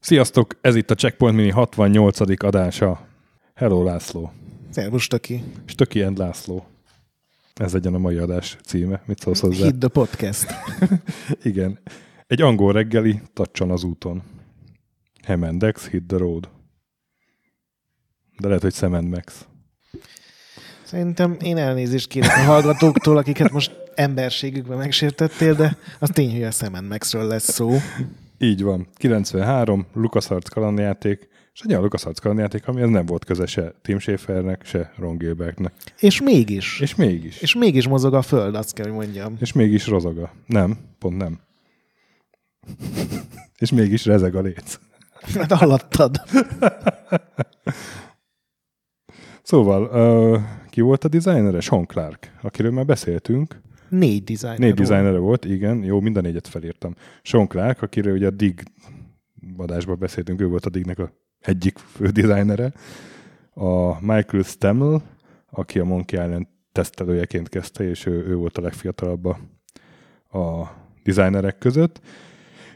Sziasztok, ez itt a Checkpoint Mini 68. adása. Hello László. Szervus, Töki. És Töki and László. Ez legyen a mai adás címe. Mit szólsz hozzá? Hit the podcast. Igen. Egy angol reggeli, tacson az úton. Hemendex, hit the road. De lehet, hogy Max. Szerintem én elnézést kérek a hallgatóktól, akiket most emberségükben megsértettél, de az tény, hogy a Sam Maxről lesz szó. Így van. 93, LucasArts kalandjáték, és egy olyan LucasArts kalandjáték, ami ez nem volt köze se Tim Schafernek, se Ron Gilbertnek. És mégis. És mégis. És mégis mozog a föld, azt kell, hogy mondjam. És mégis rozoga. Nem, pont nem. és mégis rezeg a léc. Hát alattad. Szóval, uh, ki volt a designer? Sean Clark, akiről már beszéltünk. Négy designer Négy designere volt, igen. Jó, mind a négyet felírtam. Sean Clark, akiről ugye a Dig adásban beszéltünk, ő volt a Dignek a egyik fő designere. A Michael Stemmel, aki a Monkey Island tesztelőjeként kezdte, és ő, ő volt a legfiatalabb a, a designerek között.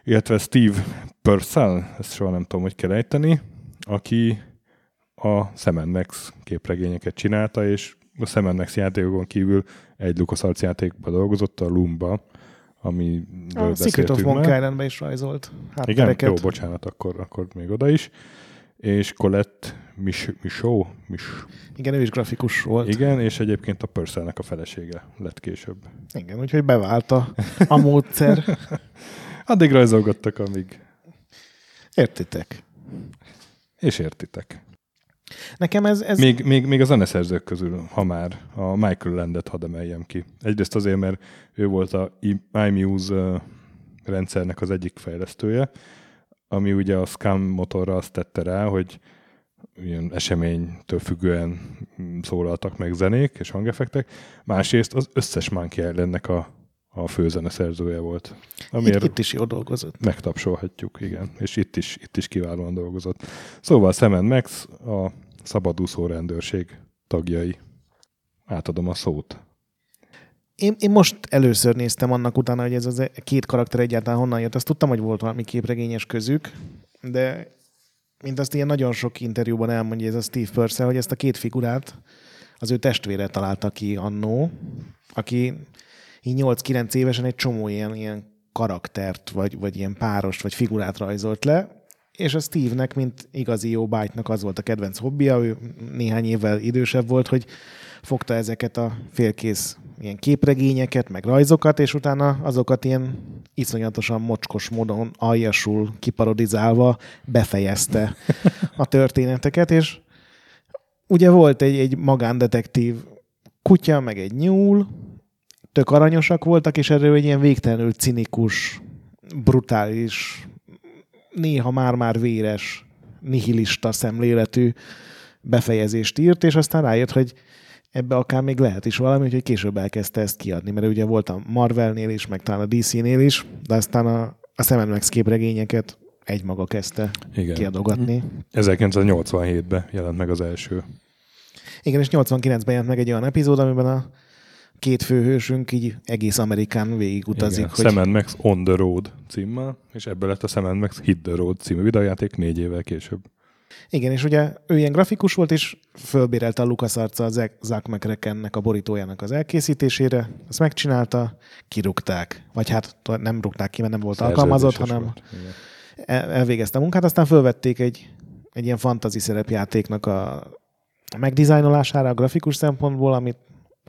Illetve Steve Purcell, ezt soha nem tudom, hogy kell ejteni, aki a Max képregényeket csinálta, és a Max játékokon kívül egy LucasArts játékban dolgozott, a Lumba, ami A Secret of Islandben is rajzolt Igen, jó, bocsánat, akkor, akkor még oda is. És Colette Mich- Michaud, Mich... Igen, ő is grafikus volt. Igen, és egyébként a Purcellnek a felesége lett később. Igen, úgyhogy bevált a, a módszer. Addig rajzolgattak, amíg... Értitek. És értitek. Nekem ez... ez... Még, még, még a zeneszerzők közül, ha már a Michael Landet hadd emeljem ki. Egyrészt azért, mert ő volt a iMuse rendszernek az egyik fejlesztője, ami ugye a Scam motorra azt tette rá, hogy ilyen eseménytől függően szólaltak meg zenék és hangeffektek. Másrészt az összes Monkey Islandnek a, a főzene szerzője volt. Amiért itt, itt is jól dolgozott. Megtapsolhatjuk, igen. És itt is, itt is kiválóan dolgozott. Szóval Sam Max a szabadúszó rendőrség tagjai. Átadom a szót. Én, én most először néztem annak utána, hogy ez az két karakter egyáltalán honnan jött. Azt tudtam, hogy volt valami képregényes közük, de mint azt ilyen nagyon sok interjúban elmondja ez a Steve Purcell, hogy ezt a két figurát az ő testvére találta ki annó, aki így 8-9 évesen egy csomó ilyen, ilyen karaktert, vagy, vagy ilyen párost, vagy figurát rajzolt le, és a Steve-nek, mint igazi jó bájtnak az volt a kedvenc hobbija, ő néhány évvel idősebb volt, hogy fogta ezeket a félkész ilyen képregényeket, meg rajzokat, és utána azokat ilyen iszonyatosan mocskos módon aljasul, kiparodizálva befejezte a történeteket, és ugye volt egy, egy magándetektív kutya, meg egy nyúl, tök aranyosak voltak, és erről egy ilyen végtelenül cinikus, brutális, néha már-már véres, nihilista szemléletű befejezést írt, és aztán rájött, hogy ebbe akár még lehet is valami, úgyhogy később elkezdte ezt kiadni, mert ugye volt a Marvelnél is, meg talán a DC-nél is, de aztán a, a Sam Max képregényeket egymaga kezdte Igen. kiadogatni. 1987-ben jelent meg az első. Igen, és 89-ben jelent meg egy olyan epizód, amiben a két főhősünk így egész Amerikán végigutazik. Igen, hogy... Sam Max On the Road címmel, és ebből lett a Sam Max Hit the Road című videójáték négy évvel később. Igen, és ugye ő ilyen grafikus volt, és fölbérelte a LucasArts a Zack McRackennek a borítójának az elkészítésére. Ezt megcsinálta, kirúgták. Vagy hát nem rúgták ki, mert nem volt alkalmazott, hanem volt. elvégezte a munkát. Aztán fölvették egy, egy ilyen fantazi szerepjátéknak a megdizájnolására a grafikus szempontból, amit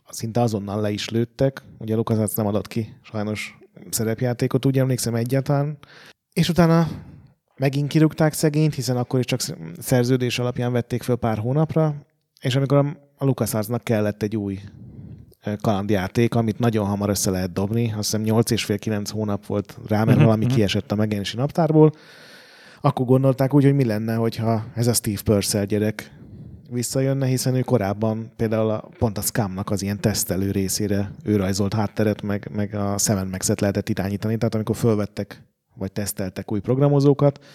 szinte azonnal le is lőttek. Ugye LucasArts nem adott ki sajnos szerepjátékot, úgy emlékszem egyáltalán. És utána megint kirúgták szegényt, hiszen akkor is csak szerződés alapján vették föl pár hónapra, és amikor a LucasArtsnak kellett egy új kalandjáték, amit nagyon hamar össze lehet dobni, azt hiszem 8 és fél 9 hónap volt rá, mert mhm, valami mhm. kiesett a megjelenési naptárból, akkor gondolták úgy, hogy mi lenne, hogyha ez a Steve Purcell gyerek visszajönne, hiszen ő korábban például a, pont a Scamnak az ilyen tesztelő részére ő rajzolt hátteret, meg, meg a Seven Max-et lehetett irányítani, tehát amikor fölvettek vagy teszteltek új programozókat,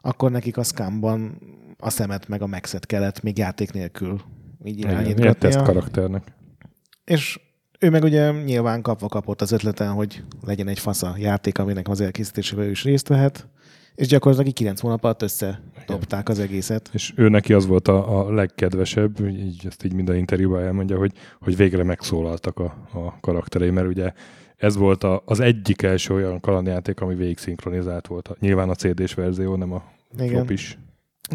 akkor nekik a Scamban a szemet meg a Maxet kellett még játék nélkül így Igen, irányítgatnia. teszt karakternek. És ő meg ugye nyilván kapva kapott az ötleten, hogy legyen egy fasza játék, aminek az elkészítésében ő is részt vehet, és gyakorlatilag így 9 hónap alatt összedobták az egészet. És ő neki az volt a, a legkedvesebb, így ezt így minden interjúban elmondja, hogy, hogy végre megszólaltak a, a karakterei, mert ugye ez volt a, az egyik első olyan kalandjáték, ami végig szinkronizált volt. Nyilván a CD-s verzió, nem a Igen. flop is.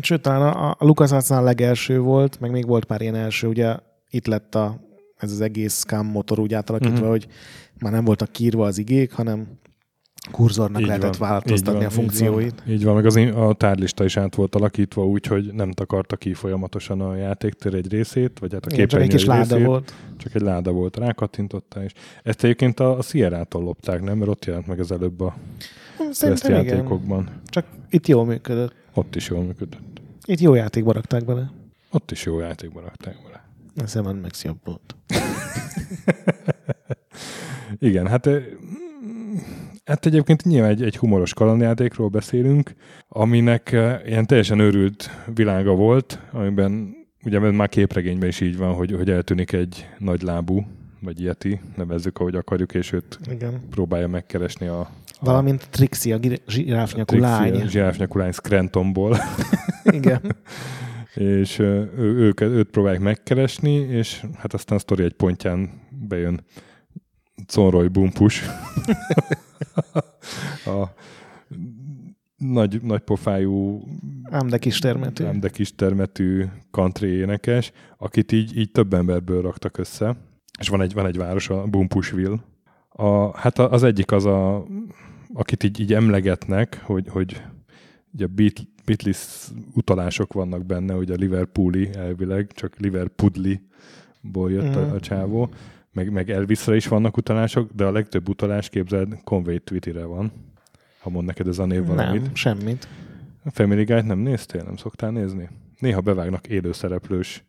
Sőt, talán a, a LucasArts-nál a legelső volt, meg még volt pár ilyen első, ugye itt lett a, ez az egész scam motor úgy átalakítva, uh-huh. hogy már nem voltak kiírva az igék, hanem kurzornak Így lehetett van, változtatni így a van, funkcióit. Így van, így van, meg az, a tárlista is át volt alakítva úgy, hogy nem takarta ki folyamatosan a játéktér egy részét, vagy hát a csak egy képernyő kis láda részét, volt. Csak egy láda volt, rákattintottál, és ezt egyébként a, a Sierra-tól lopták, nem? Mert ott jelent meg az előbb a igen. játékokban. Csak itt jól működött. Ott is jól működött. Itt jó játékba rakták bele. Ott is jó játékban rakták vele. A Sam Max jobb volt. Igen, hát hát egyébként nyilván egy, egy humoros kalandjátékról beszélünk, aminek ö, ilyen teljesen őrült világa volt, amiben ugye már képregényben is így van, hogy, hogy eltűnik egy nagy lábú, vagy ilyeti, nevezzük, ahogy akarjuk, és őt Igen. próbálja megkeresni a, a Valamint Trixie, a zsiráfnyakú lány. A zsiráfnyakú lány Scrantonból, Igen. és ö, ő, őket, őt próbálják megkeresni, és hát aztán a sztori egy pontján bejön Conroy Bumpus, a nagy, nagy pofájú, Ám de kis termetű. nem de kis termetű country énekes, akit így, így több emberből raktak össze, és van egy, van egy város, a Bumpusville. A, hát az egyik az a, akit így, így emlegetnek, hogy, hogy ugye Beat, Beatles utalások vannak benne, hogy a Liverpooli elvileg, csak Liverpudli-ból jött Mhm. a, a csávó, meg, meg Elvisre is vannak utalások, de a legtöbb utalás képzeld Conway Twittyre van. Ha mond neked ez a név valamit. Nem, semmit. A Family Guy-t nem néztél? Nem szoktál nézni? Néha bevágnak élőszereplős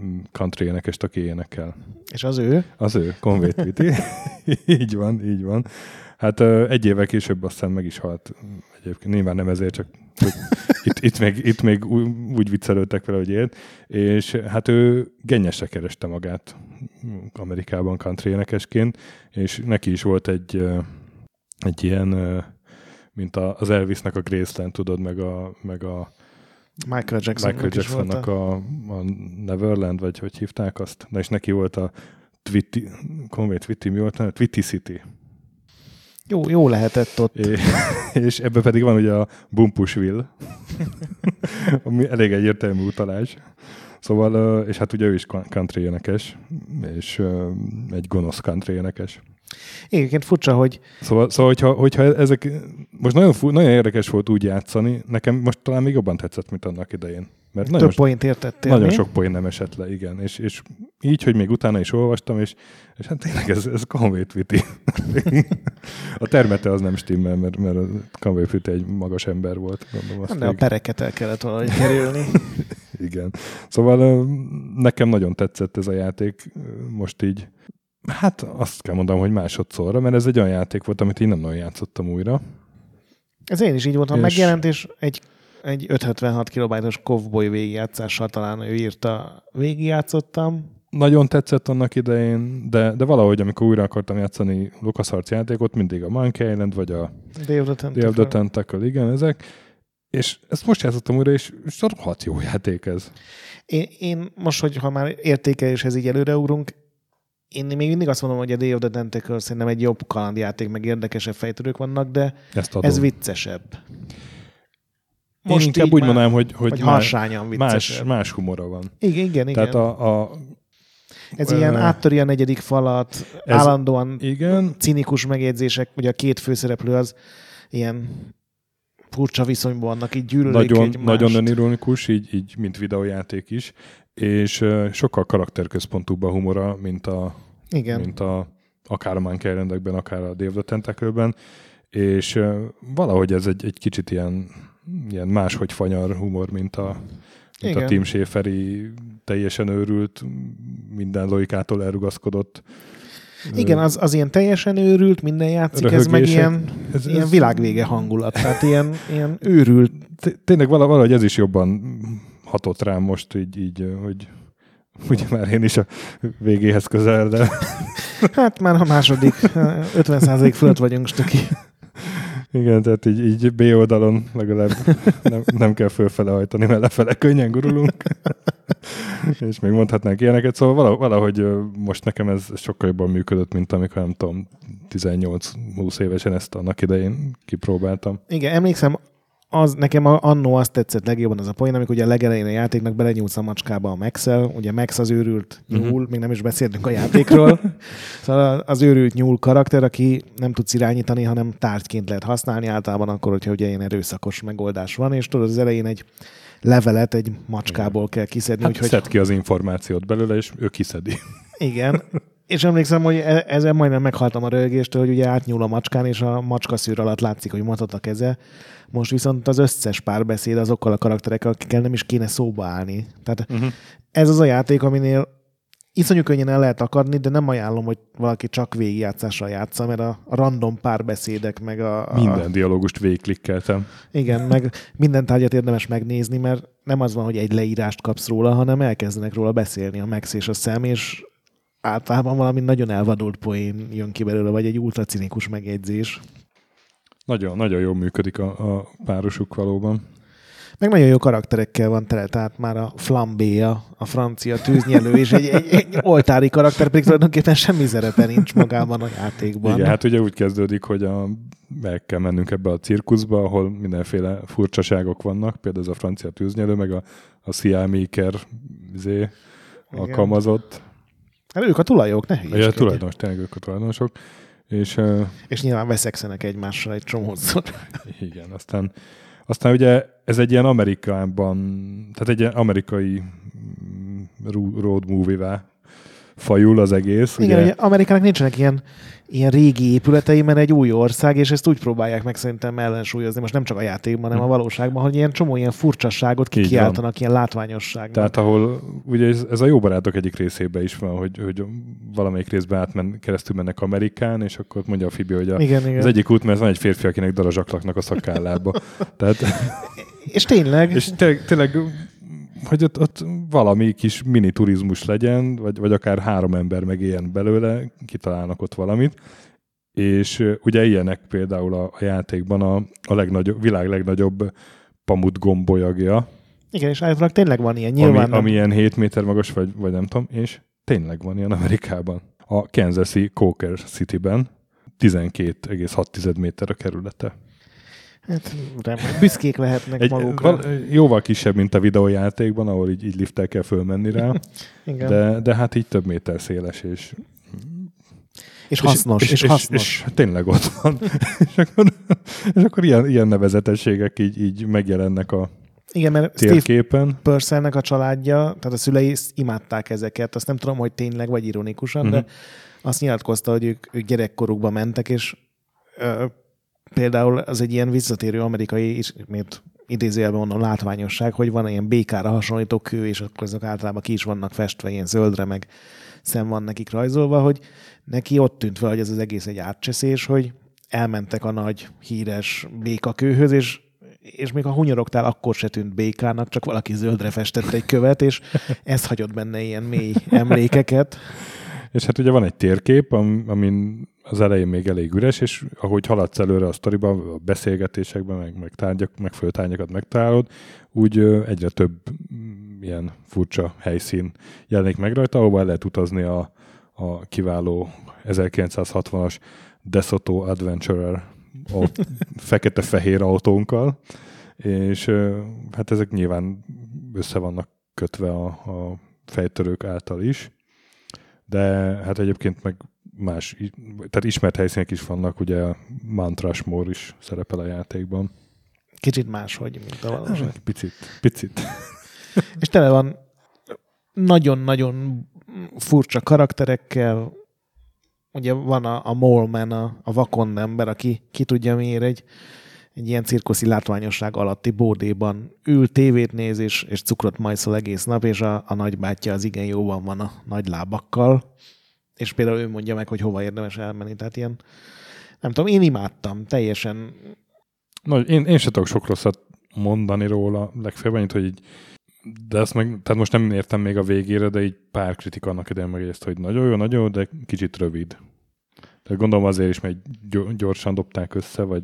mm, country énekest, aki énekel. És az ő? Az ő, Conway Twitty. így van, így van. Hát egy évvel később aztán meg is halt. Egyébként nyilván nem ezért, csak itt, itt, még, itt még úgy viccelődtek vele, hogy élt. És hát ő gennyesre kereste magát Amerikában country énekesként, és neki is volt egy, egy ilyen, mint az Elvisnek a Graceland, tudod, meg a, meg a Michael Jackson. Michael Jacksonnak a, a Neverland, vagy hogy hívták azt? Na és neki volt a Twitty, Conway Twitty, mi volt? Twitty City. Jó, jó lehetett ott. É, és ebben pedig van ugye a Bumpusville, ami elég egyértelmű utalás. Szóval, és hát ugye ő is country énekes, és egy gonosz country énekes. Egyébként furcsa, hogy Szóval, szóval hogyha, hogyha ezek, most nagyon, nagyon érdekes volt úgy játszani, nekem most talán még jobban tetszett, mint annak idején. Mert nagyon, több point értettél. nagyon mi? sok poén nem esett le, igen. És, és így, hogy még utána is olvastam, és, és hát tényleg ez, ez Conway Twitty. a termete az nem stimmel, mert, mert a Conway Twitty egy magas ember volt. Gondolom azt De a pereket el kellett valahogy kerülni. Igen. Szóval nekem nagyon tetszett ez a játék most így. Hát azt kell mondanom, hogy másodszorra, mert ez egy olyan játék volt, amit én nem nagyon játszottam újra. Ez én is így voltam. És- Megjelent, és egy, egy 576 kilobájtos Cowboy végigjátszással talán ő írta, végigjátszottam. Nagyon tetszett annak idején, de, de valahogy, amikor újra akartam játszani LucasArts játékot, mindig a Monkey Island, vagy a Day of the Tentacle. Day of the Tentacle, igen, ezek. És ezt most játszottam újra, és, és rohadt jó játék ez. Én, én most, hogy ha már értékeléshez így előreugrunk, én még mindig azt mondom, hogy a Day of the Tentacle szerintem egy jobb kalandjáték, meg érdekesebb fejtörők vannak, de ez viccesebb. Én inkább úgy már- mondanám, hogy, hogy Hogy más, harsányan más, más humora van. Igen, igen, igen. Tehát a, a, Ez ilyen Ö, áttöri a negyedik falat, ez- állandóan igen, cinikus megjegyzések, ugye a két főszereplő az ilyen furcsa viszonyban vannak, így gyűlölik nagyon, egymást. nagyon önironikus, így, így, mint videójáték is, és uh, sokkal karakterközpontúbb a humora, mint a, Igen. mint a akár a Monkey Islandekben, akár a of the és uh, valahogy ez egy, egy kicsit ilyen, ilyen máshogy fanyar humor, mint a, mint a. Tim Schäferi teljesen őrült, minden logikától elrugaszkodott. Igen, az, az ilyen teljesen őrült, minden játszik, ez meg Röhögések. ilyen, Ez- ilyen ez- világvége hangulat. Tehát ilyen, ilyen őrült. Té- tényleg vala- valahogy ez is jobban hatott rám most így, így hogy, ugye már én is a végéhez közel, de... Hát már a második, 50% fölött vagyunk, stöki. Igen, tehát így, így B oldalon legalább nem, nem kell fölfele hajtani, mert lefele könnyen gurulunk. és még mondhatnánk ilyeneket, szóval valahogy most nekem ez sokkal jobban működött, mint amikor nem tudom, 18-20 évesen ezt annak idején kipróbáltam. Igen, emlékszem, az, nekem annó azt tetszett legjobban az a poén, amikor ugye a legelején a játéknak belenyúlsz a macskába a Maxel, ugye Max az őrült nyúl, uh-huh. még nem is beszéltünk a játékról. szóval az őrült nyúl karakter, aki nem tudsz irányítani, hanem tárgyként lehet használni általában akkor, hogyha ugye ilyen erőszakos megoldás van, és tudod, az elején egy levelet egy macskából kell kiszedni. Hát úgyhogy... Szed ki az információt belőle, és ő kiszedi. Igen, és emlékszem, hogy e- ezzel majdnem meghaltam a rögéstől, hogy ugye átnyúl a macskán, és a macska szűr alatt látszik, hogy matat a keze. Most viszont az összes párbeszéd azokkal a karakterekkel, akikkel nem is kéne szóba állni. Tehát uh-huh. ez az a játék, aminél iszonyú könnyen el lehet akadni, de nem ajánlom, hogy valaki csak végigjátszással játsza, mert a, random párbeszédek, meg a, a... Minden dialógust végklikkeltem. Igen, meg minden tárgyat érdemes megnézni, mert nem az van, hogy egy leírást kapsz róla, hanem elkezdenek róla beszélni a Max és a szem, és általában valami nagyon elvadult poén jön ki belőle, vagy egy ultra cinikus megjegyzés. Nagyon, nagyon jól működik a, a párosuk valóban. Meg nagyon jó karakterekkel van tele, tehát már a flambéja, a francia tűznyelő, és egy, egy, egy oltári karakter, pedig tulajdonképpen semmi szerepe nincs magában a játékban. Igen, hát ugye úgy kezdődik, hogy a, meg kell mennünk ebbe a cirkuszba, ahol mindenféle furcsaságok vannak, például ez a francia tűznyelő, meg a, a CIA Maker zé, alkalmazott. Hát ők a tulajok, ne Ja, tulajdonos, tényleg ők a tulajdonosok. És, és nyilván veszekszenek egymással egy csomószor. Igen, aztán, aztán ugye ez egy ilyen Amerikában, tehát egy ilyen amerikai mm, road movie-vá fajul az egész. Igen, ugye, Amerikának nincsenek ilyen ilyen régi épületei, mert egy új ország, és ezt úgy próbálják meg szerintem ellensúlyozni, most nem csak a játékban, hanem a hm. valóságban, hogy ilyen csomó ilyen furcsasságot kikiáltanak, ilyen látványosságnak. Tehát ahol ugye ez, ez a jó barátok egyik részében is van, hogy, hogy valamelyik részben átmen, keresztül mennek Amerikán, és akkor mondja a Fibi, hogy a, igen, igen. az egyik út, mert van egy férfi, akinek darazsaklaknak a szakállába. Tehát, és tényleg. És tényleg, tényleg hogy ott, ott valami kis mini turizmus legyen, vagy, vagy akár három ember megéljen belőle, kitalálnak ott valamit, és ugye ilyenek például a, a játékban a, a legnagyobb, világ legnagyobb pamut gombolyagja. Igen, és állítólag tényleg van ilyen, nyilván. Ami, ami ilyen 7 méter magas, vagy, vagy nem tudom, és tényleg van ilyen Amerikában. A Kansas-i Coker City-ben 12,6 méter a kerülete. Hát, remélem, büszkék lehetnek Egy, magukra. Val, jóval kisebb, mint a videójátékban, ahol így, így lifttel kell fölmenni rá. Igen. De, de hát így több méter széles, és és hasznos, és, és, és hasznos. És, és tényleg ott van. és akkor, és akkor ilyen, ilyen nevezetességek így, így megjelennek a igen, mert térképen. Steve Purcellnek a családja, tehát a szülei imádták ezeket. Azt nem tudom, hogy tényleg vagy ironikusan, uh-huh. de azt nyilatkozta, hogy ők, ők gyerekkorukban mentek, és ö, például az egy ilyen visszatérő amerikai, ismét idézőjelben mondom, látványosság, hogy van ilyen békára hasonlító kő, és akkor azok általában ki is vannak festve, ilyen zöldre, meg szem van nekik rajzolva, hogy neki ott tűnt fel, hogy ez az egész egy átcseszés, hogy elmentek a nagy híres békakőhöz, és és még ha hunyorogtál, akkor se tűnt békának, csak valaki zöldre festett egy követ, és ez hagyott benne ilyen mély emlékeket. És hát ugye van egy térkép, amin az elején még elég üres, és ahogy haladsz előre a sztoriban, a beszélgetésekben, meg, meg, tárgyak, meg föltárgyakat megtalálod, úgy egyre több mm, ilyen furcsa helyszín jelenik meg rajta, ahova lehet utazni a, a kiváló 1960-as DeSoto Adventurer a fekete-fehér autónkkal, és hát ezek nyilván össze vannak kötve a, a fejtörők által is, de hát egyébként meg más, tehát ismert helyszínek is vannak, ugye Mount Rushmore is szerepel a játékban. Kicsit máshogy, mint a valóság. Picit, picit. És tele van nagyon-nagyon furcsa karakterekkel, ugye van a, a Moleman, a, a vakond ember, aki ki tudja miért egy, egy ilyen cirkuszi látványosság alatti bódéban ül, tévét néz, és, és cukrot majszol egész nap, és a, a nagybátyja az igen jóban van a nagy lábakkal, és például ő mondja meg, hogy hova érdemes elmenni. Tehát ilyen, nem tudom, én imádtam teljesen. Na, én, én sem tudok sok rosszat mondani róla, legfeljebb annyit, hogy így de ezt meg, tehát most nem értem még a végére, de így pár kritika annak idején megjegyezte, hogy nagyon jó, nagyon jó, de kicsit rövid. Tehát gondolom azért is, mert gyorsan dobták össze, vagy...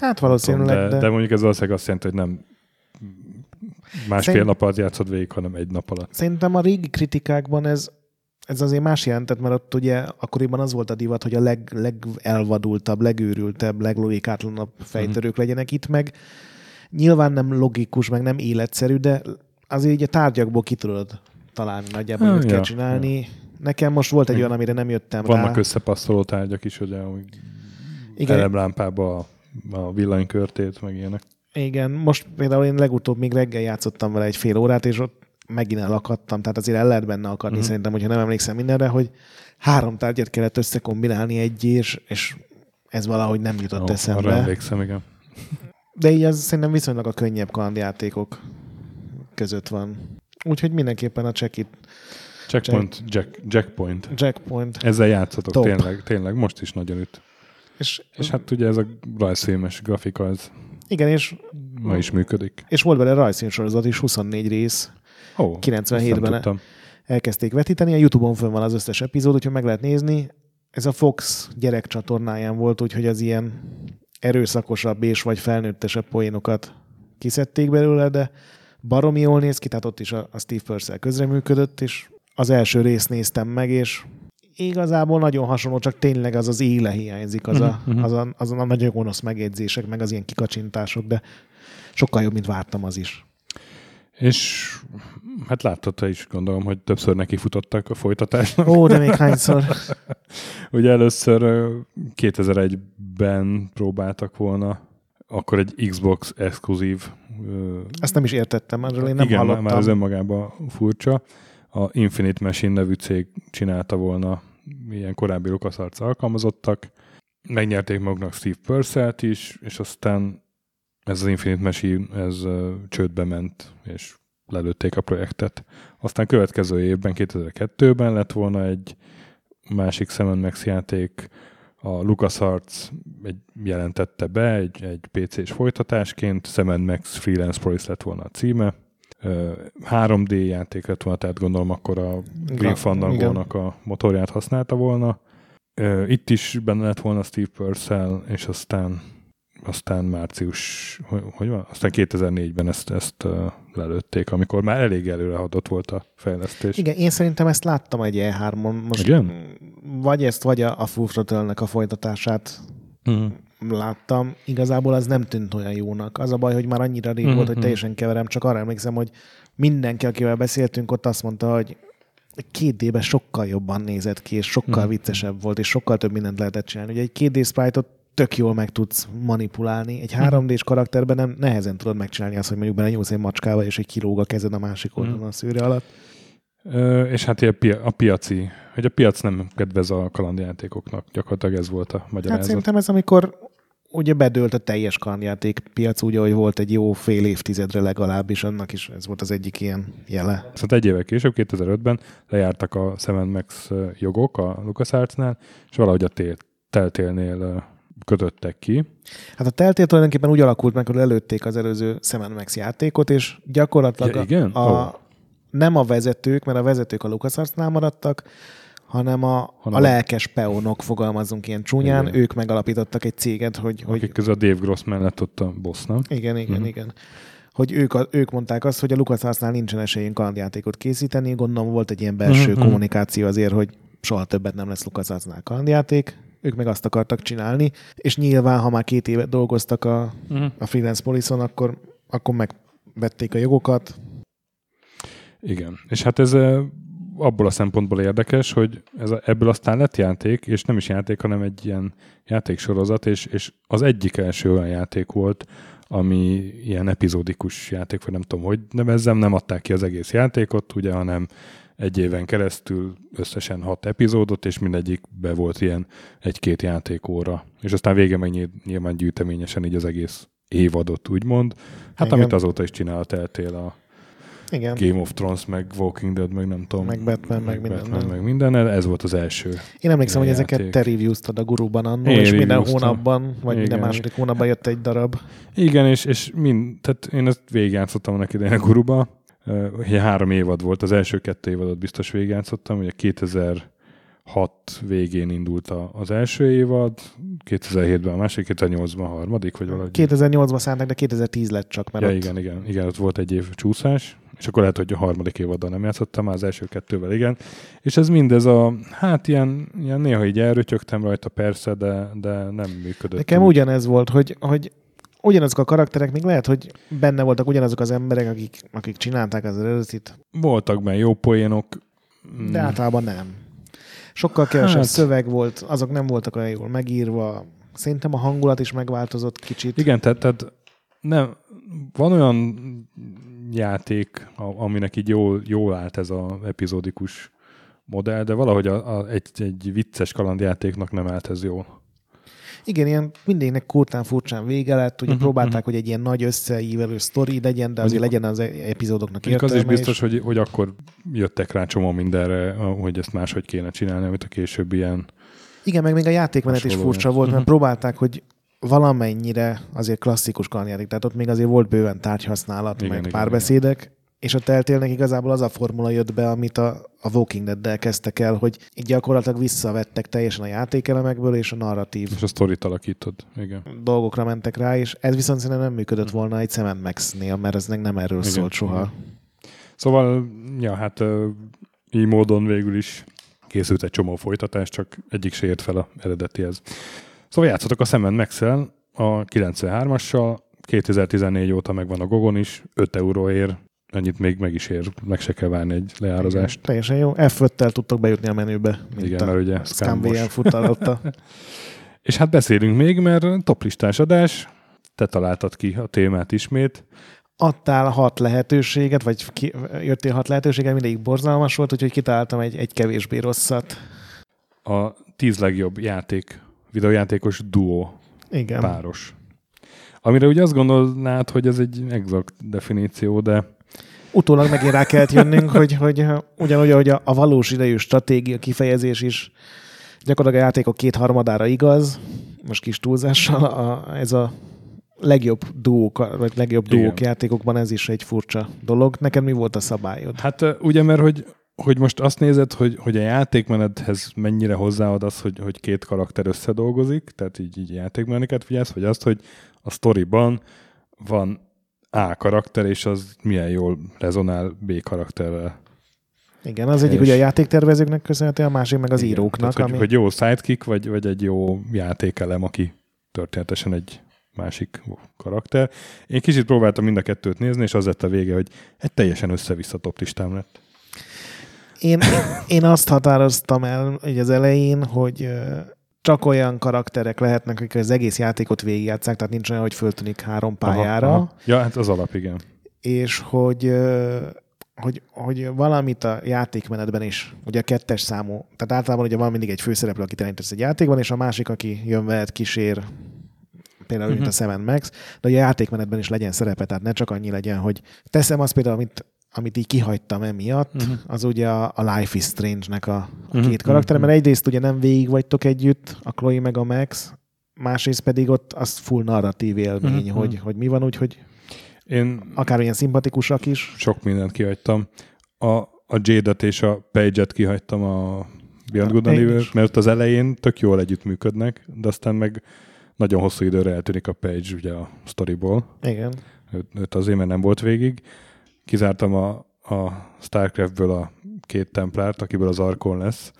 Hát valószínűleg, de, de... de mondjuk ez valószínűleg azt jelenti, hogy nem másfél Szerint... nap alatt játszod végig, hanem egy nap alatt. Szerintem a régi kritikákban ez, ez azért más jelentett, mert ott ugye akkoriban az volt a divat, hogy a leg, legelvadultabb, legőrültebb, leglogikátlanabb fejtörők mm. legyenek itt meg. Nyilván nem logikus, meg nem életszerű, de azért így a tárgyakból ki tudod találni nagyjából, ja, kell csinálni. Ja. Nekem most volt egy olyan, amire nem jöttem Vannak rá. Vannak összepasszoló tárgyak is, ugye, hogy Igen. elemlámpába a, a villanykörtét, meg ilyenek. Igen, most például én legutóbb még reggel játszottam vele egy fél órát, és ott megint elakadtam, tehát azért el lehet benne akadni, uh-huh. szerintem, hogyha nem emlékszem mindenre, hogy három tárgyat kellett összekombinálni egy és, és ez valahogy nem jutott oh, eszembe. Arra emlékszem, igen. De így az szerintem viszonylag a könnyebb kalandjátékok között van. Úgyhogy mindenképpen a check-it Checkpoint, jack, jackpoint. Jackpoint. Ezzel játszatok Top. tényleg, tényleg, most is nagyon üt. És, és hát ugye ez a rajzfilmes grafika, ez igen, és ma is működik. És volt bele rajzszínsorozat is, 24 rész. Oh, 97-ben elkezdték vetíteni. A Youtube-on fönn van az összes epizód, úgyhogy meg lehet nézni. Ez a Fox gyerekcsatornáján volt, úgyhogy az ilyen erőszakosabb és vagy felnőttesebb poénokat kiszedték belőle, de baromi jól néz ki, tehát ott is a, Steve Purcell közreműködött, és az első részt néztem meg, és igazából nagyon hasonló, csak tényleg az az éle hiányzik, az, a, uh-huh. az, a, az a nagyon gonosz megjegyzések, meg az ilyen kikacsintások, de sokkal jobb, mint vártam az is. És hát láttad te is, gondolom, hogy többször neki futottak a folytatásnak. Ó, de még hányszor. Ugye először 2001-ben próbáltak volna, akkor egy Xbox exkluzív. Ezt nem is értettem, erről én nem igen, hallottam. már az önmagában furcsa a Infinite Machine nevű cég csinálta volna ilyen korábbi LucasArts alkalmazottak. Megnyerték magnak Steve Purcell-t is, és aztán ez az Infinite Machine, ez csődbe ment, és lelőtték a projektet. Aztán következő évben, 2002-ben lett volna egy másik Sam Max játék, a LucasArts egy, jelentette be egy, egy PC-s folytatásként, Sam Max Freelance Police lett volna a címe, 3D játék lett volna, tehát gondolom akkor a Green fandango a motorját használta volna. Itt is benne lett volna Steve Purcell, és aztán aztán március, hogy, van? Aztán 2004-ben ezt, ezt lelőtték, amikor már elég előrehatott volt a fejlesztés. Igen, én szerintem ezt láttam egy E3-on. Most Igen? Vagy ezt, vagy a, a Full Throttle-nek a folytatását uh-huh láttam, igazából az nem tűnt olyan jónak. Az a baj, hogy már annyira rég mm-hmm. volt, hogy mhm. teljesen keverem, csak arra emlékszem, hogy mindenki, akivel beszéltünk, ott azt mondta, hogy két d sokkal jobban nézett ki, és sokkal mm. viccesebb volt, és sokkal több mindent lehetett csinálni. Ugye egy két d sprite-ot tök jól meg tudsz manipulálni. Egy 3D-s mhm. karakterben nem nehezen tudod megcsinálni azt, hogy mondjuk benne nyúlsz egy macskába, és egy kilóg a kezed a másik oldalon mm. a szűrő alatt. Ö, és hát a piaci, hogy a piac nem kedvez a kalandjátékoknak, gyakorlatilag ez volt a magyarázat. Hát szerintem ez, amikor ugye bedőlt a teljes kalandjáték piac, úgy, hogy volt egy jó fél évtizedre legalábbis, annak is ez volt az egyik ilyen jele. Szóval egy évvel később, 2005-ben lejártak a Seven Max jogok a LucasArts-nál, és valahogy a teltélnél kötöttek ki. Hát a teltél tulajdonképpen úgy alakult meg, hogy előtték az előző Seven Max játékot, és gyakorlatilag ja, igen? A, oh. nem a vezetők, mert a vezetők a LucasArts-nál maradtak, hanem a, hanem a lelkes peonok, fogalmazunk ilyen csúnyán, igen. ők megalapítottak egy céget, hogy... Akik hogy... közül a Dave Gross mellett ott a boss, nem? Igen, igen, uh-huh. igen. Hogy ők, ők mondták azt, hogy a LucasArts-nál nincsen esélyünk kalandjátékot készíteni, gondolom volt egy ilyen belső uh-huh. kommunikáció azért, hogy soha többet nem lesz LucasArts-nál kalandjáték, ők meg azt akartak csinálni, és nyilván, ha már két évet dolgoztak a, uh-huh. a Freelance Police-on, akkor, akkor megvették a jogokat. Igen, és hát ez abból a szempontból érdekes, hogy ez a, ebből aztán lett játék, és nem is játék, hanem egy ilyen játéksorozat, és, és az egyik első olyan játék volt, ami ilyen epizódikus játék, vagy nem tudom, hogy nevezzem, nem adták ki az egész játékot, ugye, hanem egy éven keresztül összesen hat epizódot, és mindegyikbe volt ilyen egy-két játékóra. És aztán vége meg nyilván gyűjteményesen így az egész évadot, úgymond. Hát Igen. amit azóta is csinál a Telltale a igen. Game of Thrones, meg Walking Dead, meg nem tudom. Meg Batman, meg, meg minden. Batman, meg minden. Ez volt az első. Én emlékszem, hogy játék. ezeket te reviewztad a guruban annól, és minden hónapban, vagy Igen. minden második hónapban jött egy darab. Igen, és, és mind, tehát én ezt végigjátszottam neki idején a guruba. Uh, három évad volt, az első kettő évadot biztos végigjátszottam, ugye 2006 végén indult a, az első évad, 2007-ben a másik, 2008-ban a harmadik, vagy valahogy. 2008-ban szánták, de 2010 lett csak, mert ja, ott... igen, igen, igen, ott volt egy év csúszás, és akkor lehet, hogy a harmadik évaddal nem játszottam, már az első kettővel igen. És ez mindez a, hát ilyen, ilyen néha így elrötyögtem rajta persze, de, de nem működött. Nekem úgy. ugyanez volt, hogy, hogy ugyanazok a karakterek, még lehet, hogy benne voltak ugyanazok az emberek, akik, akik csinálták az eredetit, Voltak benne jó poénok. mm, de általában nem. Sokkal kevesebb Hát- szöveg volt, azok nem voltak olyan jól megírva. Szerintem a hangulat is megváltozott kicsit. Igen, tehát, tehát nem, van olyan játék, aminek így jól, jól állt ez az epizódikus modell, de valahogy a, a, egy, egy vicces kalandjátéknak nem állt ez jól. Igen, ilyen mindegynek kurtán furcsán vége lett, ugye Mhm, próbálták, hogy egy ilyen nagy összeívelő sztori legyen, de azért Mondjuk- legyen az e- epizódoknak Mondjuk az értelme. is biztos, hogy, hogy akkor jöttek rá csomó mindenre, hogy ezt máshogy kéne csinálni, amit a később ilyen Igen, meg még a játékmenet is furcsa volt, mert Mhm. próbálták, hogy valamennyire azért klasszikus kalandjáték, tehát ott még azért volt bőven tárgyhasználat, Igen, meg igen, párbeszédek, és a teltélnek igazából az a formula jött be, amit a, a Walking Dead-del kezdtek el, hogy így gyakorlatilag visszavettek teljesen a játékelemekből, és a narratív és a sztorit alakítod. Igen. dolgokra mentek rá, és ez viszont szerintem nem működött volna egy Sam Max-nél, mert ez nem erről Igen, szólt soha. igen. Szóval, ja, hát így módon végül is készült egy csomó folytatás, csak egyik se ért fel a eredetihez. Szóval játszottak a Sam max a 93-assal, 2014 óta megvan a Gogon is, 5 euróért, ennyit még meg is ér, meg se kell várni egy leárazást. Teljesen jó. F5-tel tudtok bejutni a menübe, mint Igen, a mert ugye Scam Scambos. VN fut alatta. És hát beszélünk még, mert toplistás adás, te találtad ki a témát ismét. adtál hat lehetőséget, vagy ki, jöttél hat lehetőséget, mindegyik borzalmas volt, úgyhogy kitaláltam egy, egy kevésbé rosszat. A 10 legjobb játék, videójátékos duó Igen. páros. Amire ugye azt gondolnád, hogy ez egy exakt definíció, de Utólag megint rá kellett jönnünk, hogy, hogy ugyanúgy, ahogy a, a valós idejű stratégia kifejezés is gyakorlatilag a játékok kétharmadára igaz, most kis túlzással, a, ez a legjobb duók, vagy legjobb Igen. duók játékokban ez is egy furcsa dolog. Neked mi volt a szabályod? hát ö, ugye, mert hogy, hogy most azt nézed, hogy, hogy a játékmenethez mennyire hozzáad az, hogy, hogy két karakter összedolgozik, tehát így, így játékmeneket figyelsz, vagy azt, hogy a sztoriban van A karakter, és az milyen jól rezonál B karakterrel. Igen, az egyik ugye a játéktervezőknek köszönhető, a másik meg az Igen, íróknak. Tehát, ami... hogy jó sidekick, vagy, vagy egy jó játékelem, aki történetesen egy másik karakter. Én kicsit próbáltam mind a kettőt nézni, és az lett a vége, hogy egy teljesen össze-vissza top listám lett. Én, én azt határoztam el hogy az elején, hogy csak olyan karakterek lehetnek, akik az egész játékot végigjátszák, tehát nincs olyan, hogy föltűnik három pályára, Aha, aha. Ja, hát az alap, igen. és hogy, hogy, hogy valamit a játékmenetben is, ugye a kettes számú, tehát általában ugye van mindig egy főszereplő, akit elindítasz egy játékban, és a másik, aki jön veled, kísér, például mint a Mhm. Sam Max, de ugye a játékmenetben is legyen szerepe, tehát ne csak annyi legyen, hogy teszem azt például, amit, amit így kihagytam emiatt, Mhm. az ugye a, a Life is Strange-nek a, a Mhm, két karakter, mhm. mert egyrészt ugye nem végig vagytok együtt, a Chloe meg a Max, másrészt pedig ott az full narratív élmény, Mhm, hogy, hogy mi van úgy, hogy Én akár ilyen szimpatikusak is. sok mindent kihagytam. A, a Jade-et és a Page-et kihagytam a Beyond Good and Evil, mert ott az elején tök jól együttműködnek, de aztán meg nagyon hosszú időre eltűnik a Page ugye a storyból. Igen. Őt, őt azért, mert nem volt végig. Kizártam a, a Starcraftből a két templárt, akiből az Arkon lesz.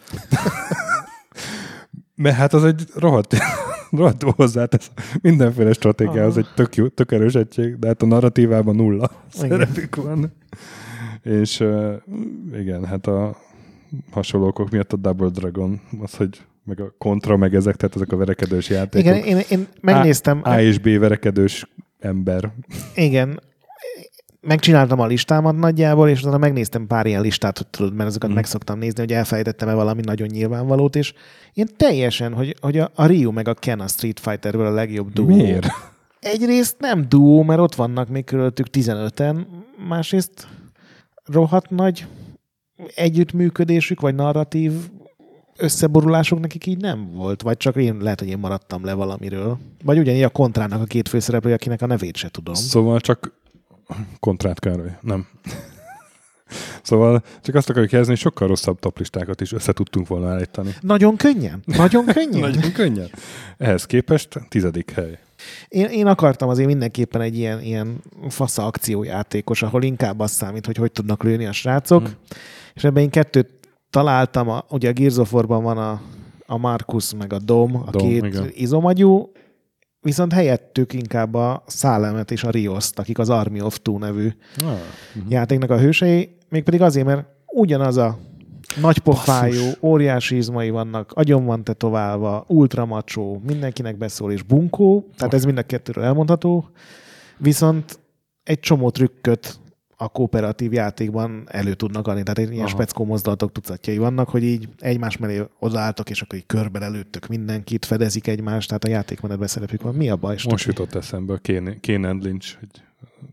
mert hát az egy rohadt, rohadt hozzátesz. Mindenféle stratégia, az egy tök, jó, tök erős egység, de hát a narratívában nulla Igen. szerepük van. És uh, igen, hát a hasonló okok miatt a Double Dragon, az, hogy meg a kontra, meg ezek, tehát ezek a verekedős játékok. Igen, én, én megnéztem, A és B verekedős ember. igen, megcsináltam a listámat nagyjából, és utána megnéztem pár ilyen listát, hogy tudod, mert azokat Mm. meg szoktam nézni, hogy elfelejtettem-e valami nagyon nyilvánvalót, és én teljesen, hogy, hogy a, a Ryu meg a Ken a Street Fighterből a legjobb duó. Miért? Egyrészt nem duó, mert ott vannak még körülöttük 15-en, másrészt rohadt nagy együttműködésük, vagy narratív összeborulások nekik így nem volt, vagy csak én, lehet, hogy én maradtam le valamiről. Vagy ugyanígy a kontrának a két főszereplője, akinek a nevét se tudom. Szóval csak kontrát Károly. Nem. Szóval csak azt akarjuk jelezni, hogy sokkal rosszabb toplistákat is össze tudtunk volna állítani. Nagyon könnyen? Nagyon könnyen? Nagyon könnyen. Ehhez képest tizedik hely. Én, én akartam azért mindenképpen egy ilyen, ilyen fasza akciójátékos, ahol inkább az számít, hogy hogy tudnak lőni a srácok. Hmm. És ebben én kettőt találtam. A, ugye a Gears van a, a Marcus meg a Dom, a Dom, két igen. izomagyú, viszont helyettük inkább a Szálemet és a Rioszt, akik az Army of Two nevű ah, uh-huh. játéknak a hősei, mégpedig azért, mert ugyanaz a nagy pofájú, óriási izmai vannak, agyon van tetoválva, ultramacsó, mindenkinek beszól, és bunkó, tehát ez mind a kettőről elmondható, viszont egy csomó trükköt a kooperatív játékban elő tudnak adni. Tehát ilyen Aha. speckó mozdulatok tucatjai vannak, hogy így egymás mellé odaálltak, és akkor így körben előttök mindenkit, fedezik egymást, tehát a játékmenetben szerepük van. Mi a baj? Most jutott eszembe a and Lynch, hogy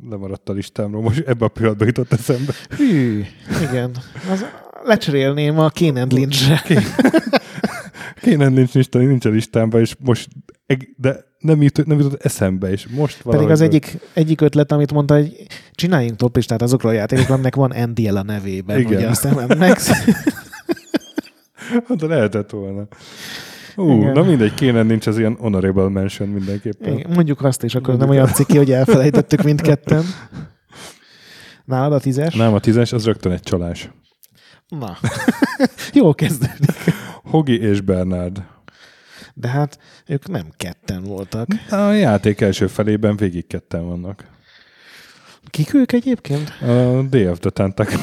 lemaradt a listámról, most ebbe a pillanatban jutott eszembe. Hű, igen. Az, lecserélném a Kane and Lynch-re. Kane and Lynch nincs a listámban, és most, de nem jutott, nem jutott eszembe, és most Pedig az egyik, egyik ötlet, amit mondta, hogy csináljunk toplistát azokról a játékokról, aminek van NDL a nevében. Igen. Ugye, aztán Max. hát lehetett volna. Ú, Igen. na mindegy, kéne nincs az ilyen honorable mention mindenképpen. Igen, mondjuk azt is, akkor nem olyan ciki, hogy elfelejtettük mindketten. Nálad a tízes? Nem, a tízes, az rögtön egy csalás. Na, jó kezdődik. Hogi és Bernard. De hát ők nem ketten voltak. A játék első felében végig ketten vannak. Kik ők egyébként? A Day of the Tentacle.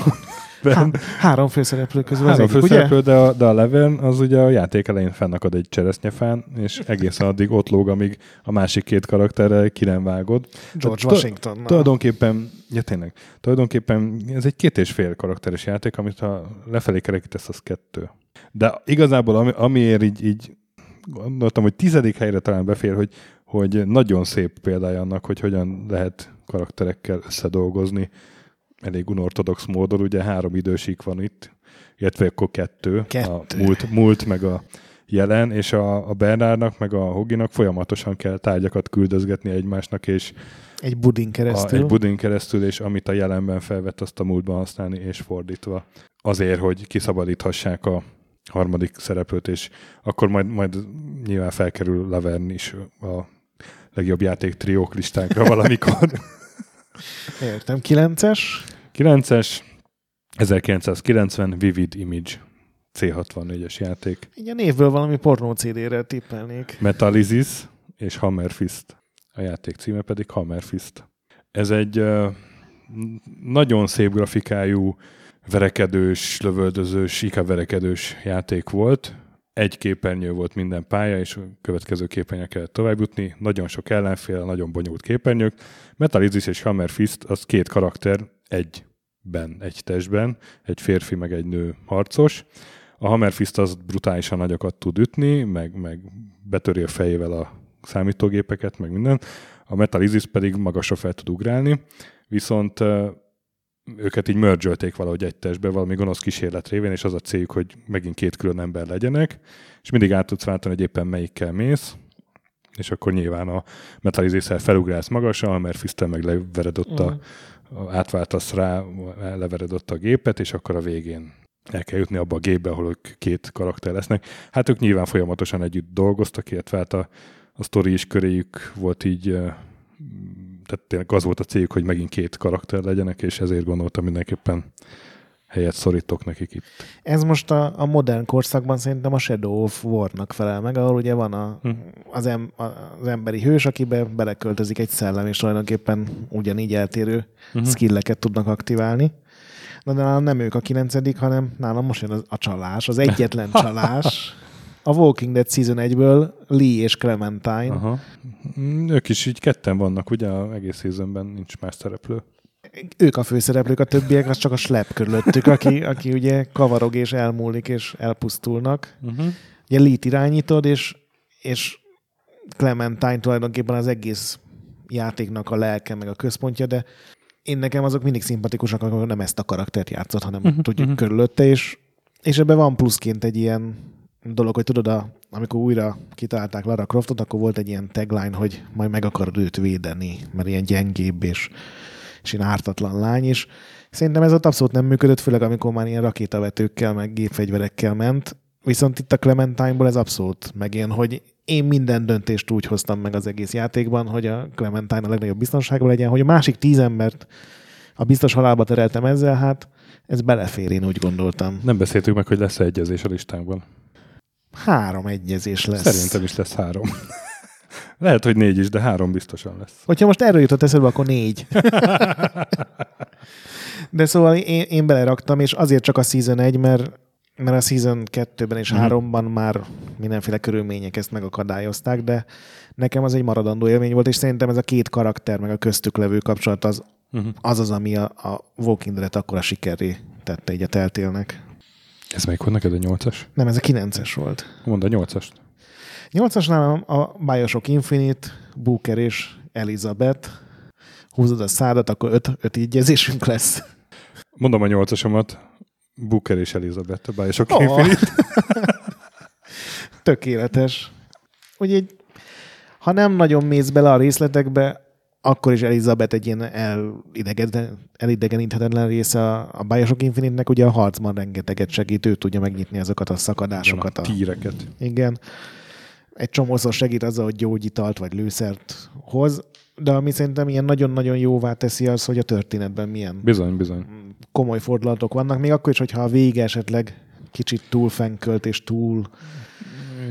Há- három főszereplő közül három az főszereplő, ugye? De, a, de a Levern az ugye a játék elején fennakad egy cseresznyefán, és egészen addig ott lóg, amíg a másik két karakterre ki nem vágod. George Tehát, Washington. Tulajdonképpen, ja tényleg, tulajdonképpen ez egy két és fél karakteres játék, amit ha lefelé kerekítesz, az kettő. De igazából ami, amiért így, így gondoltam, hogy tizedik helyre talán befér, hogy, hogy nagyon szép példája annak, hogy hogyan lehet karakterekkel összedolgozni elég unortodox módon, ugye három idősik van itt, illetve akkor kettő, kettő. a múlt, múlt meg a jelen, és a, a Bernárnak meg a Hoginak folyamatosan kell tárgyakat küldözgetni egymásnak, és egy budin keresztül. A, egy budin keresztül, és amit a jelenben felvett, azt a múltban használni, és fordítva. Azért, hogy kiszabadíthassák a harmadik szereplőt, és akkor majd, majd nyilván felkerül Laverne is a legjobb játék triók listánkra valamikor. Értem. 9-es? 9-es, 1990 Vivid Image C64-es játék. Igen, névből valami pornó CD-re tippelnék. Metalizis és Hammer Fist. A játék címe pedig Hammer Fist. Ez egy uh, nagyon szép grafikájú, verekedős, lövöldözős, verekedős játék volt. Egy képernyő volt minden pálya, és a következő képernyő kellett tovább jutni. Nagyon sok ellenfél, nagyon bonyolult képernyők. Metalizis és Hammer Fist az két karakter egyben, egy testben, egy férfi meg egy nő harcos. A Hammer Fist az brutálisan nagyokat tud ütni, meg, meg betöri a fejével a számítógépeket, meg minden. A Metalizis pedig magasra fel tud ugrálni, viszont őket így mergölték valahogy egy testbe, valami gonosz kísérlet révén, és az a céljuk, hogy megint két külön ember legyenek, és mindig át tudsz váltani, hogy éppen melyikkel mész, és akkor nyilván a metalizészel felugrálsz magasan, mert Fisztel meg levered ott a, a, átváltasz rá, levered ott a gépet, és akkor a végén el kell jutni abba a gépbe, ahol ők két karakter lesznek. Hát ők nyilván folyamatosan együtt dolgoztak, illetve hát a, a sztori is köréjük volt így tehát tényleg az volt a céljuk, hogy megint két karakter legyenek, és ezért gondoltam mindenképpen helyet szorítok nekik itt. Ez most a, a modern korszakban szerintem a Shadow of War-nak felel meg, ahol ugye van a, hm. az, em, az emberi hős, akibe beleköltözik egy szellem, és tulajdonképpen ugyanígy eltérő hm. skilleket tudnak aktiválni. De nálam nem ők a kilencedik, hanem nálam most jön a csalás, az egyetlen csalás. A Walking Dead Season 1-ből Lee és Clementine. Aha. Mm, ők is így ketten vannak, ugye? A egész seasonben nincs más szereplő. Ők a főszereplők, a többiek az csak a slep körülöttük, aki, aki ugye kavarog és elmúlik és elpusztulnak. Uh-huh. Ugye Lee-t irányítod, és, és Clementine tulajdonképpen az egész játéknak a lelke, meg a központja, de én nekem azok mindig szimpatikusak, akkor nem ezt a karaktert játszott, hanem uh-huh, tudjuk uh-huh. körülötte, és, és ebben van pluszként egy ilyen dolog, hogy tudod, a, amikor újra kitalálták Lara Croftot, akkor volt egy ilyen tagline, hogy majd meg akarod őt védeni, mert ilyen gyengébb és, és ilyen ártatlan lány, és, Szerintem ez ott abszolút nem működött, főleg amikor már ilyen rakétavetőkkel, meg gépfegyverekkel ment. Viszont itt a Clementine-ból ez abszolút megén, hogy én minden döntést úgy hoztam meg az egész játékban, hogy a Clementine a legnagyobb biztonságban legyen, hogy a másik tíz embert a biztos halálba tereltem ezzel, hát ez belefér, én úgy gondoltam. Nem beszéltük meg, hogy lesz egyezés a listánkban. Három egyezés lesz. Szerintem is lesz három. Lehet, hogy négy is, de három biztosan lesz. Hogyha most erről jutott eszedbe, akkor négy. de szóval én, én beleraktam, és azért csak a Season 1, mert, mert a Season 2-ben és Mhm. 3-ban már mindenféle körülmények ezt megakadályozták, de nekem az egy maradandó élmény volt, és szerintem ez a két karakter, meg a köztük levő kapcsolat az Uh-huh. az, az ami a, a Walking Dead-et akkora sikerré tette így a teltélnek. Ez melyik volt neked a nyolcas? Nem, ez a 9-es volt. Mondd a nyolcast. 8-asnál a Bioshock Infinite, Booker és Elizabeth. Húzod a szádat, akkor öt, öt ígyezésünk lesz. Mondom a nyolcasomat. Booker és Elizabeth, a Bioshock oh. Infinite. Tökéletes. Ugye, ha nem nagyon mész bele a részletekbe, akkor is Elizabeth egy ilyen elidegen, elidegeníthetetlen része a, a Bioshock Infinite-nek, ugye a harcban rengeteget segít, ő tudja megnyitni azokat a szakadásokat. a A, tíreket. igen. Egy csomószor segít azzal, hogy gyógyitalt vagy lőszert hoz, de ami szerintem ilyen nagyon-nagyon jóvá teszi az, hogy a történetben milyen Bizony, bizony. komoly fordulatok vannak, még akkor is, hogyha a vége esetleg kicsit túl fenkölt és túl,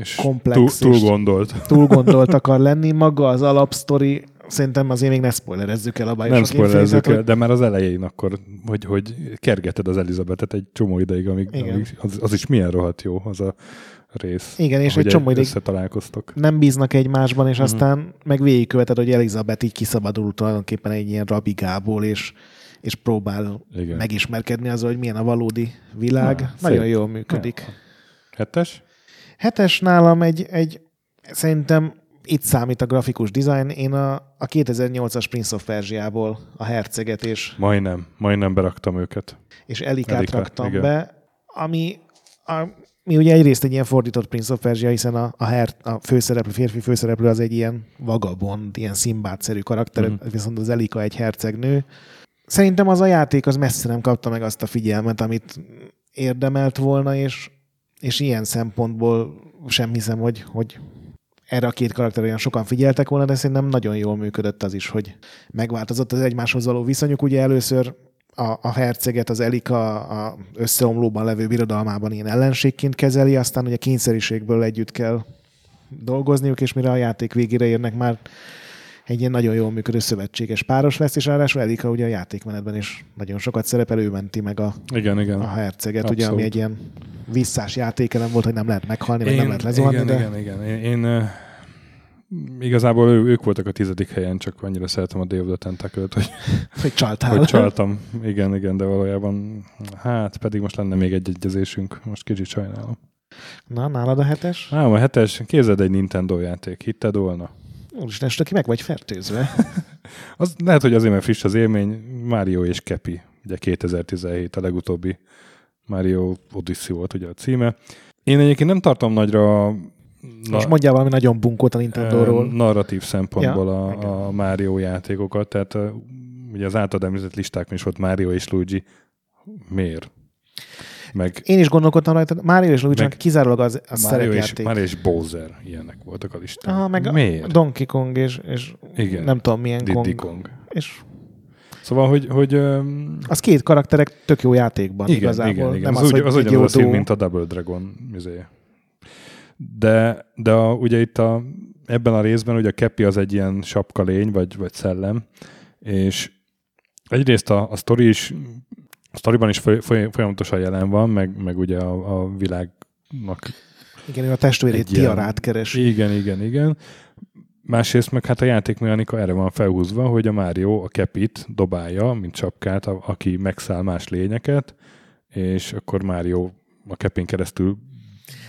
És Komplex túl, túl gondolt. túl gondolt akar lenni. Maga az alapsztori, szerintem azért még ne spoilerezzük el a Bioshock Nem spoilerezzük el, de már az elején akkor, hogy, hogy kergeted az Elizabetet egy csomó ideig, amíg, Igen. amíg az, az, is milyen rohadt jó, az a rész. Igen, és egy csomó ideig Összetalálkoztok. nem bíznak egymásban, és Mhm. aztán meg végigköveted, hogy Elizabeth így kiszabadul tulajdonképpen egy ilyen rabigából, és, és próbál Igen. megismerkedni azzal, hogy milyen a valódi világ. Na, Nagyon szép. jól működik. Hetes? Hetes nálam egy, egy szerintem itt számít a grafikus design. Én a, a 2008-as Prince of Persia-ból a herceget és, Majdnem, majdnem beraktam őket. és Elikát Elika, raktam igen. be, ami a, mi ugye egyrészt egy ilyen fordított Prince of Persia, hiszen a, a, her, a főszereplő, férfi főszereplő az egy ilyen vagabond, ilyen szimbádszerű karakter, Mhm. viszont az Elika egy hercegnő. Szerintem az a játék az messze nem kapta meg azt a figyelmet, amit érdemelt volna, és, és ilyen szempontból sem hiszem, hogy, hogy erre a két karakter olyan sokan figyeltek volna, de szerintem nagyon jól működött az is, hogy megváltozott az egymáshoz való viszonyuk. Ugye először a, a herceget az Elika a összeomlóban levő birodalmában ilyen ellenségként kezeli, aztán ugye kényszeriségből együtt kell dolgozniuk, és mire a játék végére érnek már egy ilyen nagyon jól működő szövetséges páros lesz, és ráadásul Elika ugye a játékmenetben is nagyon sokat szerepel, ő menti meg a, Igen, igen. a herceget, ugye, Abszolút. ami egy ilyen visszás játékelem volt, hogy nem lehet meghalni, meg nem lehet lezuhanni, igen, de igen, igen. Én, én uh, igazából ő, ők voltak a tizedik helyen, csak annyira szeretem a Day of the hogy, hogy csaltál. hogy csaltam. Igen, igen, de valójában hát pedig most lenne még egy egyezésünk. Most kicsit sajnálom. Na, nálad a hetes? Ám a hetes, képzeld egy Nintendo játék, hitted volna? Úristen, ki meg vagy fertőzve. Az, lehet, hogy azért, mert friss az élmény, Mario és Kepi, ugye 2017 a legutóbbi Mario Odyssey volt ugye a címe. Én egyébként nem tartom nagyra Na, Most mondjál valami nagyon bunkót a Nintendo-ról. Ö, narratív szempontból Ja, a, a Mario játékokat, tehát ö, ugye az általad említett listákon is volt Mario és Luigi. Miért? Meg Én is gondolkodtam rajta, Mario és Luigi kizárólag az, a Mario és, szerepjáték. Mario és Bowser, ilyenek voltak a listán. Aha, meg Miért? Donkey Kong és, és Igen. nem tudom milyen Diddy Kong. Kong. És Szóval, hogy, hogy öm, az két karakterek tök jó játékban igen, igazából. igen, igen. Nem az, az, hogy az ugyanaz a szín, mint a Double Dragon. Izé. De, de a, ugye itt a, ebben a részben ugye a Kepi az egy ilyen sapkalény, vagy, vagy szellem, és egyrészt a, a sztori is a sztoriban is foly, foly, folyamatosan jelen van, meg, meg ugye a, a világnak Igen, ő a testvérét Tiarát keresi. igen, igen, igen. Másrészt meg hát a játékmechanika erre van felhúzva, hogy a Mario a kepit dobálja, mint csapkát, a, aki megszáll más lényeket, és akkor Mario a kepin keresztül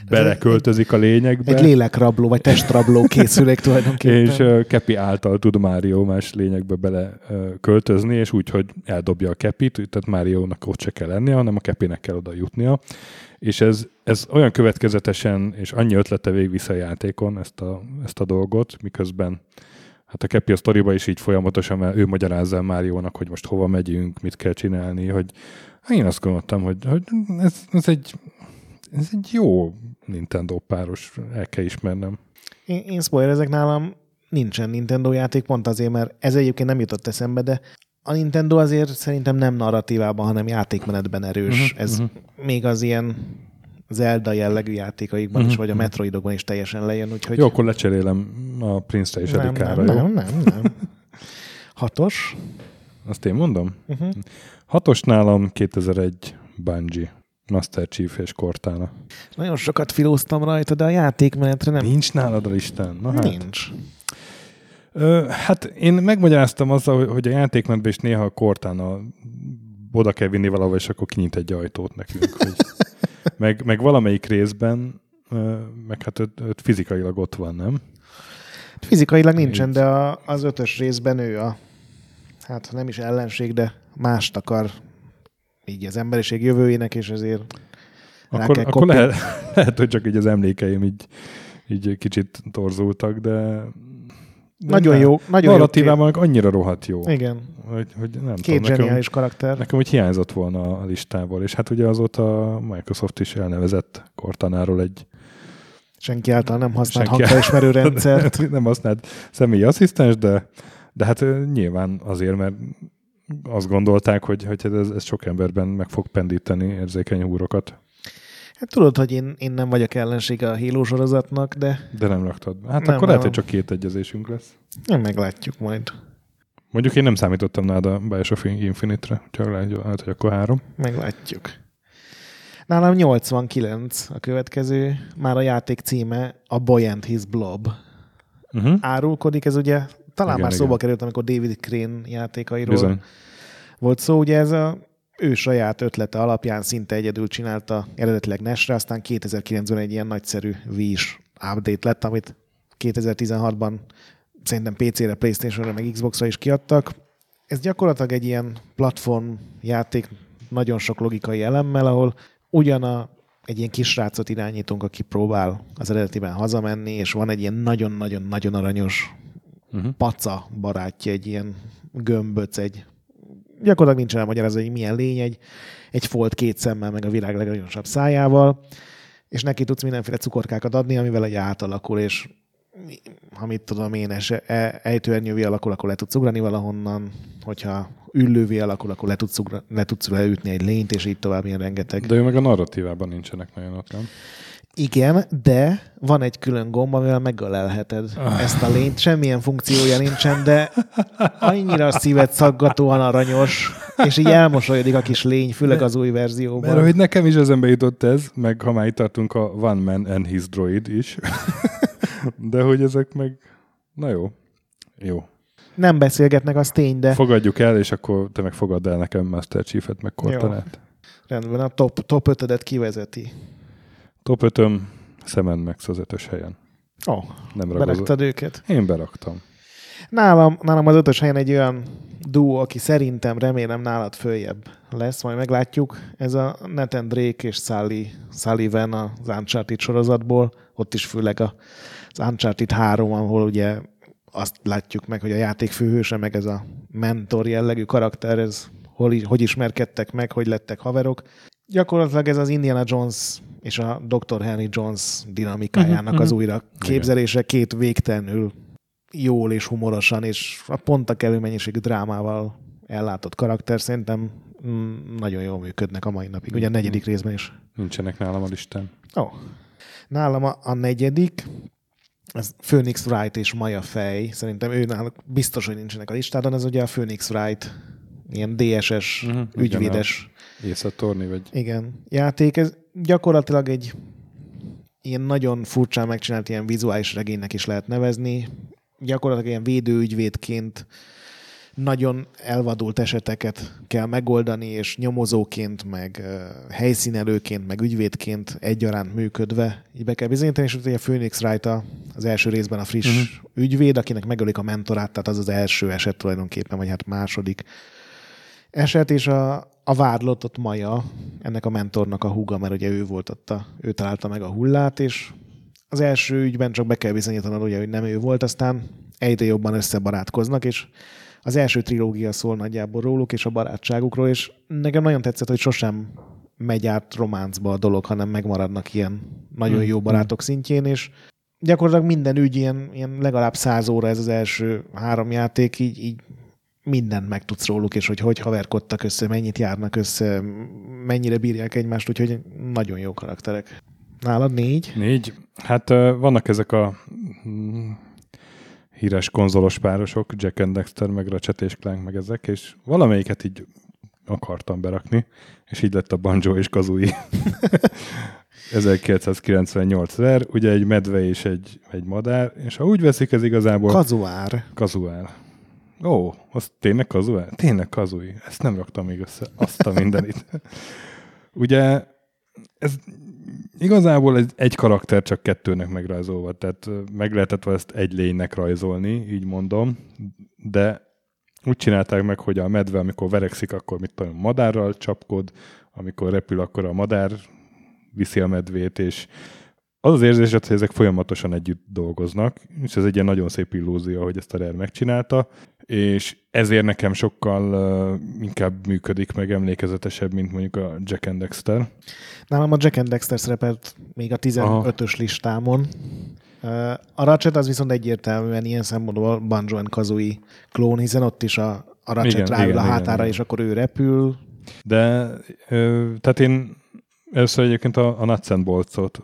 beleköltözik a lényekbe. Egy lélekrabló, vagy testrabló készülék tulajdonképpen. és uh, Kepi által tud Mario más lényekbe bele uh, költözni, és úgy, hogy eldobja a Kepit, tehát Máriónak ott se kell lennie, hanem a Kepinek kell oda jutnia. És ez, ez olyan következetesen, és annyi ötlete végigvisz a játékon ezt a, ezt a dolgot, miközben Hát a Kepi a sztoriba is így folyamatosan, mert ő magyarázza el Máriónak, hogy most hova megyünk, mit kell csinálni, hogy hát én azt gondoltam, hogy, hogy ez, ez, egy, ez egy jó Nintendo páros, el kell ismernem. Én, én spoilerezek nálam, nincsen Nintendo játék, pont azért, mert ez egyébként nem jutott eszembe, de a Nintendo azért szerintem nem narratívában, hanem játékmenetben erős. Mhm, Ez mhm. még az ilyen Zelda jellegű játékaikban is, Mhm, vagy a. Metroidokban is teljesen lejön, úgyhogy... Jó, akkor lecserélem a Prince-re és nem, Edikára, nem, jó? nem, nem, nem. Hatos. Azt én mondom? Uh-huh. Hatos nálam 2001 Bungie. Master Chief és Cortana. Nagyon sokat filóztam rajta, de a játékmenetre nem. Nincs nálad a listán? Na hát. Nincs. Ö, hát én megmagyaráztam azzal, hogy a játékmenetben is néha a Cortana oda kell vinni valahova, és akkor kinyit egy ajtót nekünk. Hogy meg, meg valamelyik részben, meg hát öt, öt fizikailag ott van, nem? Fizikailag nincsen, de a, az ötös részben ő a, hát nem is ellenség, de mást akar így az emberiség jövőjének, és ezért rá Akkor, kell akkor lehet, lehet, hogy csak így az emlékeim így, így kicsit torzultak, de... de Nagyon nem. jó, nagyon jó. Narratívában meg annyira rohadt jó. Igen, Hogy, hogy nem két tudom, nekem, karakter. nekem úgy hiányzott volna a listából, és hát ugye azóta a Microsoft is elnevezett Cortanáról egy Senki által nem használt hangfelismerő rendszert. nem használt személyi asszisztens, de, de hát nyilván azért, mert azt gondolták, hogy, hogy ez, ez sok emberben meg fog pendíteni érzékeny húrokat, Hát tudod, hogy én, én nem vagyok ellensége a Halo sorozatnak, de de nem raktad. Hát Nem, akkor lehet, nem. hogy csak két egyezésünk lesz. nem meglátjuk majd. Mondjuk én nem számítottam nálad a Bioshock Infinite-re, csak lehet, lehet, hogy akkor három. Meglátjuk. Nálam 89 a következő, már a játék címe a Boy and His Blob. Uh-huh. Árulkodik, ez ugye talán Igen, már szóba igen. került, amikor David Crane játékairól Bizony. volt szó, ugye ez a ő saját ötlete alapján szinte egyedül csinálta eredetileg NES-re, aztán 2009-ben egy ilyen nagyszerű Wii-s update lett, amit 2016-ban szerintem PC-re, Playstation-re, meg Xbox-ra is kiadtak. Ez gyakorlatilag egy ilyen platform játék nagyon sok logikai elemmel, ahol ugyan a, egy ilyen kisrácot irányítunk, aki próbál az eredetiben hazamenni, és van egy ilyen nagyon-nagyon-nagyon aranyos Uh-huh. paca barátja, egy ilyen gömböc, egy gyakorlatilag nincsen elmagyarázva, hogy milyen lény, egy, egy folt két szemmel, meg a világ legaranyosabb szájával, és neki tudsz mindenféle cukorkákat adni, amivel egy átalakul, és ha mit tudom én, es- e- ejtőernyővé alakul, akkor le tudsz ugrani valahonnan, hogyha üllővé alakul, akkor le tudsz, ugra, le tudsz leütni egy lényt, és így tovább ilyen rengeteg. De ő meg a narratívában nincsenek nagyon ott, nem? Igen, de van egy külön gomb, amivel megölelheted ezt a lényt. Semmilyen funkciója nincsen, de annyira szívet szaggatóan aranyos, és így elmosolyodik a kis lény, főleg az új verzióban. Mert hogy nekem is eszembe jutott ez, meg ha már itt tartunk a One Man and His Droid is. De hogy ezek meg... Na jó. Jó. Nem beszélgetnek, az tény, de Fogadjuk el, és akkor te meg fogadd el nekem Master Chief-et, meg Cortanát. rendben, a top, top 5 kivezeti. Top 5 Szemen Max az ötös helyen. Ó, oh, Nem beraktad őket. Én beraktam. Nálam, nálam az ötös helyen egy olyan duó, aki szerintem, remélem nálad följebb lesz, majd meglátjuk. Ez a Nathan Drake és Sally Sullivan az Uncharted sorozatból, ott is főleg a, az Uncharted 3, ahol ugye azt látjuk meg, hogy a játék főhőse, meg ez a mentor jellegű karakter, ez hol, hogy ismerkedtek meg, hogy lettek haverok. Gyakorlatilag ez az Indiana Jones és a Dr. Henry Jones dinamikájának az újra képzelése két végtelenül jól és humorosan, és a pont a kellő mennyiségű drámával ellátott karakter szerintem mm, nagyon jól működnek a mai napig. Ugye a negyedik részben is. Nincsenek nálam a listán. Ó. Oh. Nálam a, a negyedik, ez Phoenix Wright és Maja Fej. Szerintem ő náluk biztos, hogy nincsenek a listádon. Ez ugye a Phoenix Wright, ilyen DSS, Mhm, uh-huh, ügyvédes Észre torni, vagy... igen, játék. Ez gyakorlatilag egy ilyen nagyon furcsán megcsinált ilyen vizuális regénynek is lehet nevezni. Gyakorlatilag ilyen védőügyvédként nagyon elvadult eseteket kell megoldani, és nyomozóként, meg helyszínelőként, meg ügyvédként egyaránt működve így be kell bizonyítani, és ugye a Phoenix Wright az első részben a friss uh-huh. ügyvéd, akinek megölik a mentorát, tehát az az első eset tulajdonképpen, vagy hát második eset, és a, a vádlott ott Maja, ennek a mentornak a húga, mert ugye ő volt ott, a, ő találta meg a hullát, és az első ügyben csak be kell bizonyítanod, ugye, hogy nem ő volt, aztán egyre jobban összebarátkoznak, és az első trilógia szól nagyjából róluk és a barátságukról, és nekem nagyon tetszett, hogy sosem megy át románcba a dolog, hanem megmaradnak ilyen nagyon jó barátok szintjén, és gyakorlatilag minden ügy ilyen, ilyen legalább száz óra ez az első három játék, így, így mindent megtudsz róluk, és hogy hogy haverkodtak össze, mennyit járnak össze, mennyire bírják egymást, úgyhogy nagyon jó karakterek. Nálad négy? Négy. Hát vannak ezek a mm, híres konzolos párosok, Jack and Dexter, meg Ratchet és Clank, meg ezek, és valamelyiket így akartam berakni, és így lett a Banjo és Kazooie. 1998 ver, ugye egy medve és egy, egy madár, és ha úgy veszik, ez igazából... Kazuár. Kazuár. Ó, az tényleg Kazuár? Tényleg Kazui. Ezt nem raktam még össze. Azt a mindenit. ugye ez igazából egy, egy karakter csak kettőnek megrajzolva, tehát meg lehetett ezt egy lénynek rajzolni, így mondom, de úgy csinálták meg, hogy a medve, amikor verekszik, akkor mit tudom, madárral csapkod, amikor repül, akkor a madár viszi a medvét, és az az érzés, hogy ezek folyamatosan együtt dolgoznak, és ez egy ilyen nagyon szép illúzió, hogy ezt a Rare megcsinálta, és ezért nekem sokkal uh, inkább működik, meg emlékezetesebb, mint mondjuk a Jack and Dexter. Nálam a Jack and Dexter szerepelt még a 15-ös listámon. Uh, a Ratchet az viszont egyértelműen ilyen szempontból Banjo and Kazooie klón, hiszen ott is a, a Ratchet igen, ráül igen, a hátára, igen, és akkor ő repül. De, uh, tehát én először egyébként a, a Nuts and Bolts-ot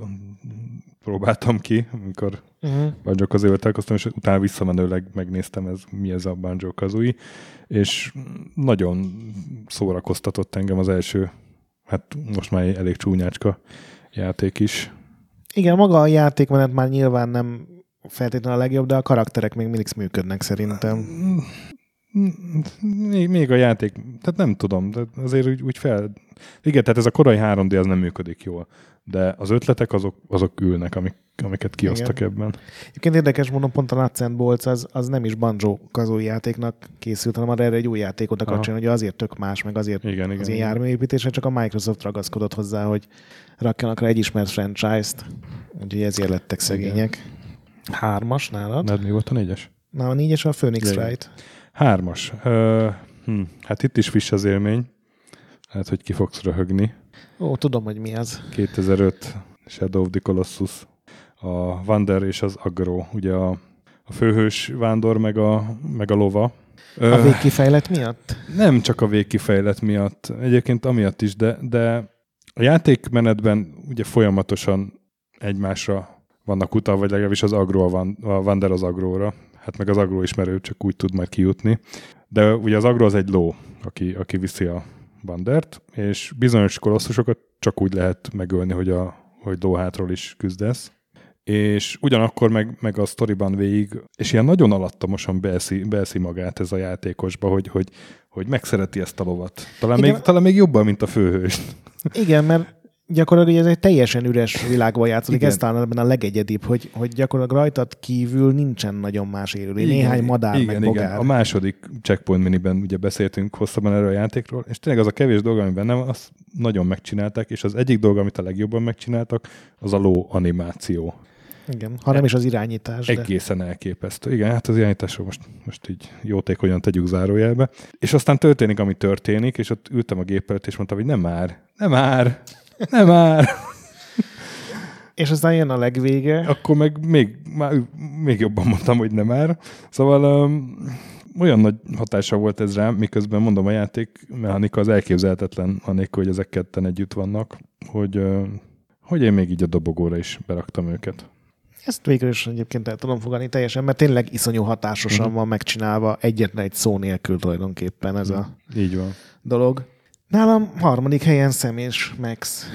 próbáltam ki, amikor uh-huh. Banjo kazooie találkoztam, és utána visszamenőleg megnéztem, ez, mi ez a Banjo Kazooie, és nagyon szórakoztatott engem az első, hát most már elég csúnyácska játék is. Igen, maga a játékmenet már nyilván nem feltétlenül a legjobb, de a karakterek még mindig működnek szerintem. Még, még a játék, tehát nem tudom, de azért úgy, úgy fel... Igen, tehát ez a korai 3D az nem működik jól de az ötletek azok, azok ülnek, amik, amiket kiosztak Igen. ebben. Egyébként érdekes mondom, pont a Nuts and Bolts az, az nem is Banjo kazói játéknak készült, hanem erre egy új játékot akar csinálni, hogy azért tök más, meg azért igen, az igen, ilyen járműépítésre, csak a Microsoft ragaszkodott hozzá, hogy rakjanak rá egy ismert franchise-t, úgyhogy ezért lettek szegények. Igen. Hármas nálad? Nálad mi volt a négyes? Na, a négyes a Phoenix. Wright. Hármas. Uh, hm. Hát itt is friss az élmény. Lehet, hogy ki fogsz röhögni. Ó, tudom, hogy mi az. 2005 Shadow of the Colossus. A Wander és az Agro. Ugye a, a főhős vándor meg a, meg a lova. A végkifejlet miatt? Nem csak a végkifejlet miatt. Egyébként amiatt is, de, de a játékmenetben ugye folyamatosan egymásra vannak utal, vagy legalábbis az agro a, van, a Wander az agróra. Hát meg az agro ismerő csak úgy tud majd kijutni. De ugye az agro az egy ló, aki, aki viszi a Bandert, és bizonyos kolosszusokat csak úgy lehet megölni, hogy, a, hogy lóhátról is küzdesz. És ugyanakkor meg, meg a sztoriban végig, és ilyen nagyon alattamosan beeszi, beeszi magát ez a játékosba, hogy, hogy, hogy megszereti ezt a lovat. Talán, még, talán még jobban, mint a főhős. Igen, mert gyakorlatilag ez egy teljesen üres világban játszódik, ez talán ebben a legegyedibb, hogy, hogy gyakorlatilag rajtad kívül nincsen nagyon más élőlény, néhány madár igen, meg bogár. Igen. A második checkpoint miniben ugye beszéltünk hosszabban erről a játékról, és tényleg az a kevés dolog, ami benne van, azt nagyon megcsinálták, és az egyik dolog, amit a legjobban megcsináltak, az a ló animáció. Igen, ha nem is az irányítás. Egészen de... elképesztő. Igen, hát az irányításról most, most így jótékonyan tegyük zárójelbe. És aztán történik, ami történik, és ott ültem a gép előtt, és mondtam, hogy nem már, nem már, nem már. És aztán jön a legvége. Akkor meg még, már, még jobban mondtam, hogy nem már. Szóval um, olyan nagy hatása volt ez rám, miközben mondom a játék mechanika az elképzelhetetlen, anélkül, hogy ezek ketten együtt vannak, hogy, uh, hogy én még így a dobogóra is beraktam őket. Ezt végül is egyébként el tudom fogadni teljesen, mert tényleg iszonyú hatásosan uh-huh. van megcsinálva egyetlen egy szó nélkül tulajdonképpen ez a így van. dolog. Nálam harmadik helyen Sam és Max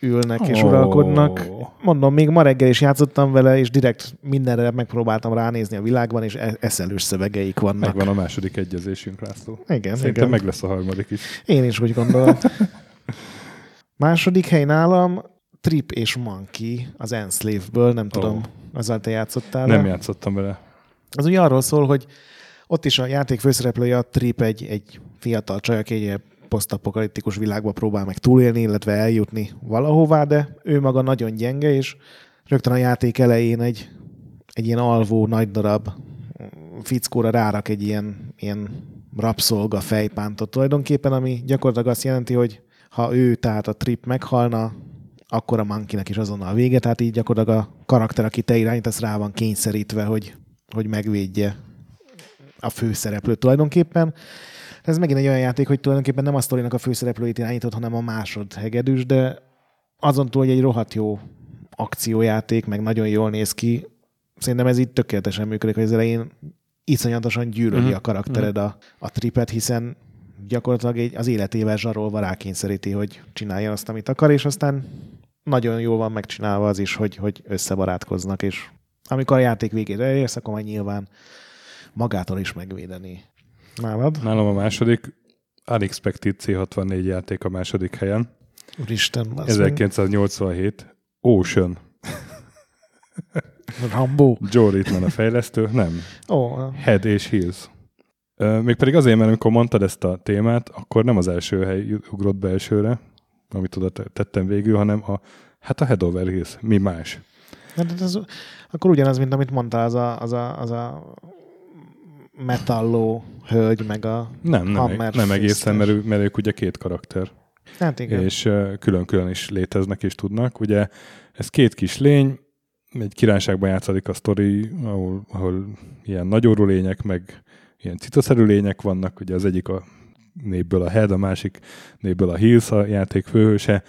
ülnek oh. és uralkodnak. Mondom, még ma reggel is játszottam vele, és direkt mindenre megpróbáltam ránézni a világban, és e- eszelős szövegeik vannak. Megvan a második egyezésünk, László. Igen, Szerintem igen. meg lesz a harmadik is. Én is úgy gondolom. második hely nálam Trip és Monkey az Enslave-ből, nem tudom, oh. azzal te játszottál Nem le? játszottam vele. Az ugye arról szól, hogy ott is a játék főszereplője a Trip egy, egy fiatal csaj, aki egy posztapokaliptikus világba próbál meg túlélni, illetve eljutni valahová, de ő maga nagyon gyenge, és rögtön a játék elején egy, egy ilyen alvó, nagy darab fickóra rárak egy ilyen, ilyen rabszolga fejpántot tulajdonképpen, ami gyakorlatilag azt jelenti, hogy ha ő, tehát a trip meghalna, akkor a monkeynek is azonnal a vége, tehát így gyakorlatilag a karakter, aki te irányítasz, rá van kényszerítve, hogy, hogy megvédje a főszereplőt tulajdonképpen. Ez megint egy olyan játék, hogy tulajdonképpen nem a sztorinak a főszereplőit irányított, hanem a másod hegedűs, de azon túl, hogy egy rohadt jó akciójáték, meg nagyon jól néz ki, szerintem ez itt tökéletesen működik, hogy az elején iszonyatosan gyűlöli uh-huh. a karaktered a, a tripet, hiszen gyakorlatilag egy, az életével zsarolva rákényszeríti, hogy csinálja azt, amit akar, és aztán nagyon jól van megcsinálva az is, hogy, hogy összebarátkoznak, és amikor a játék végére érsz, akkor majd nyilván magától is megvédeni. Nálad? Nálam a második Unexpected C64 játék a második helyen. Úristen, 1987. Ocean. Rambo. Joe Ritman a fejlesztő, nem. Oh. Head és Heels. Mégpedig azért, mert amikor mondtad ezt a témát, akkor nem az első hely ugrott be elsőre, amit oda tettem végül, hanem a, hát a Head over Heels. Mi más? Hát ez, akkor ugyanaz, mint amit mondtál, az a, az a, az a metalló hölgy, meg a Nem, nem, nem egészen, mert, mert ők ugye két karakter. Hát igen. És külön-külön is léteznek és tudnak. Ugye ez két kis lény, egy királyságban játszik a sztori, ahol, ahol ilyen nagyorú lények, meg ilyen citaszerű lények vannak, ugye az egyik a népből a Head, a másik népből a Hills a játék főhőse.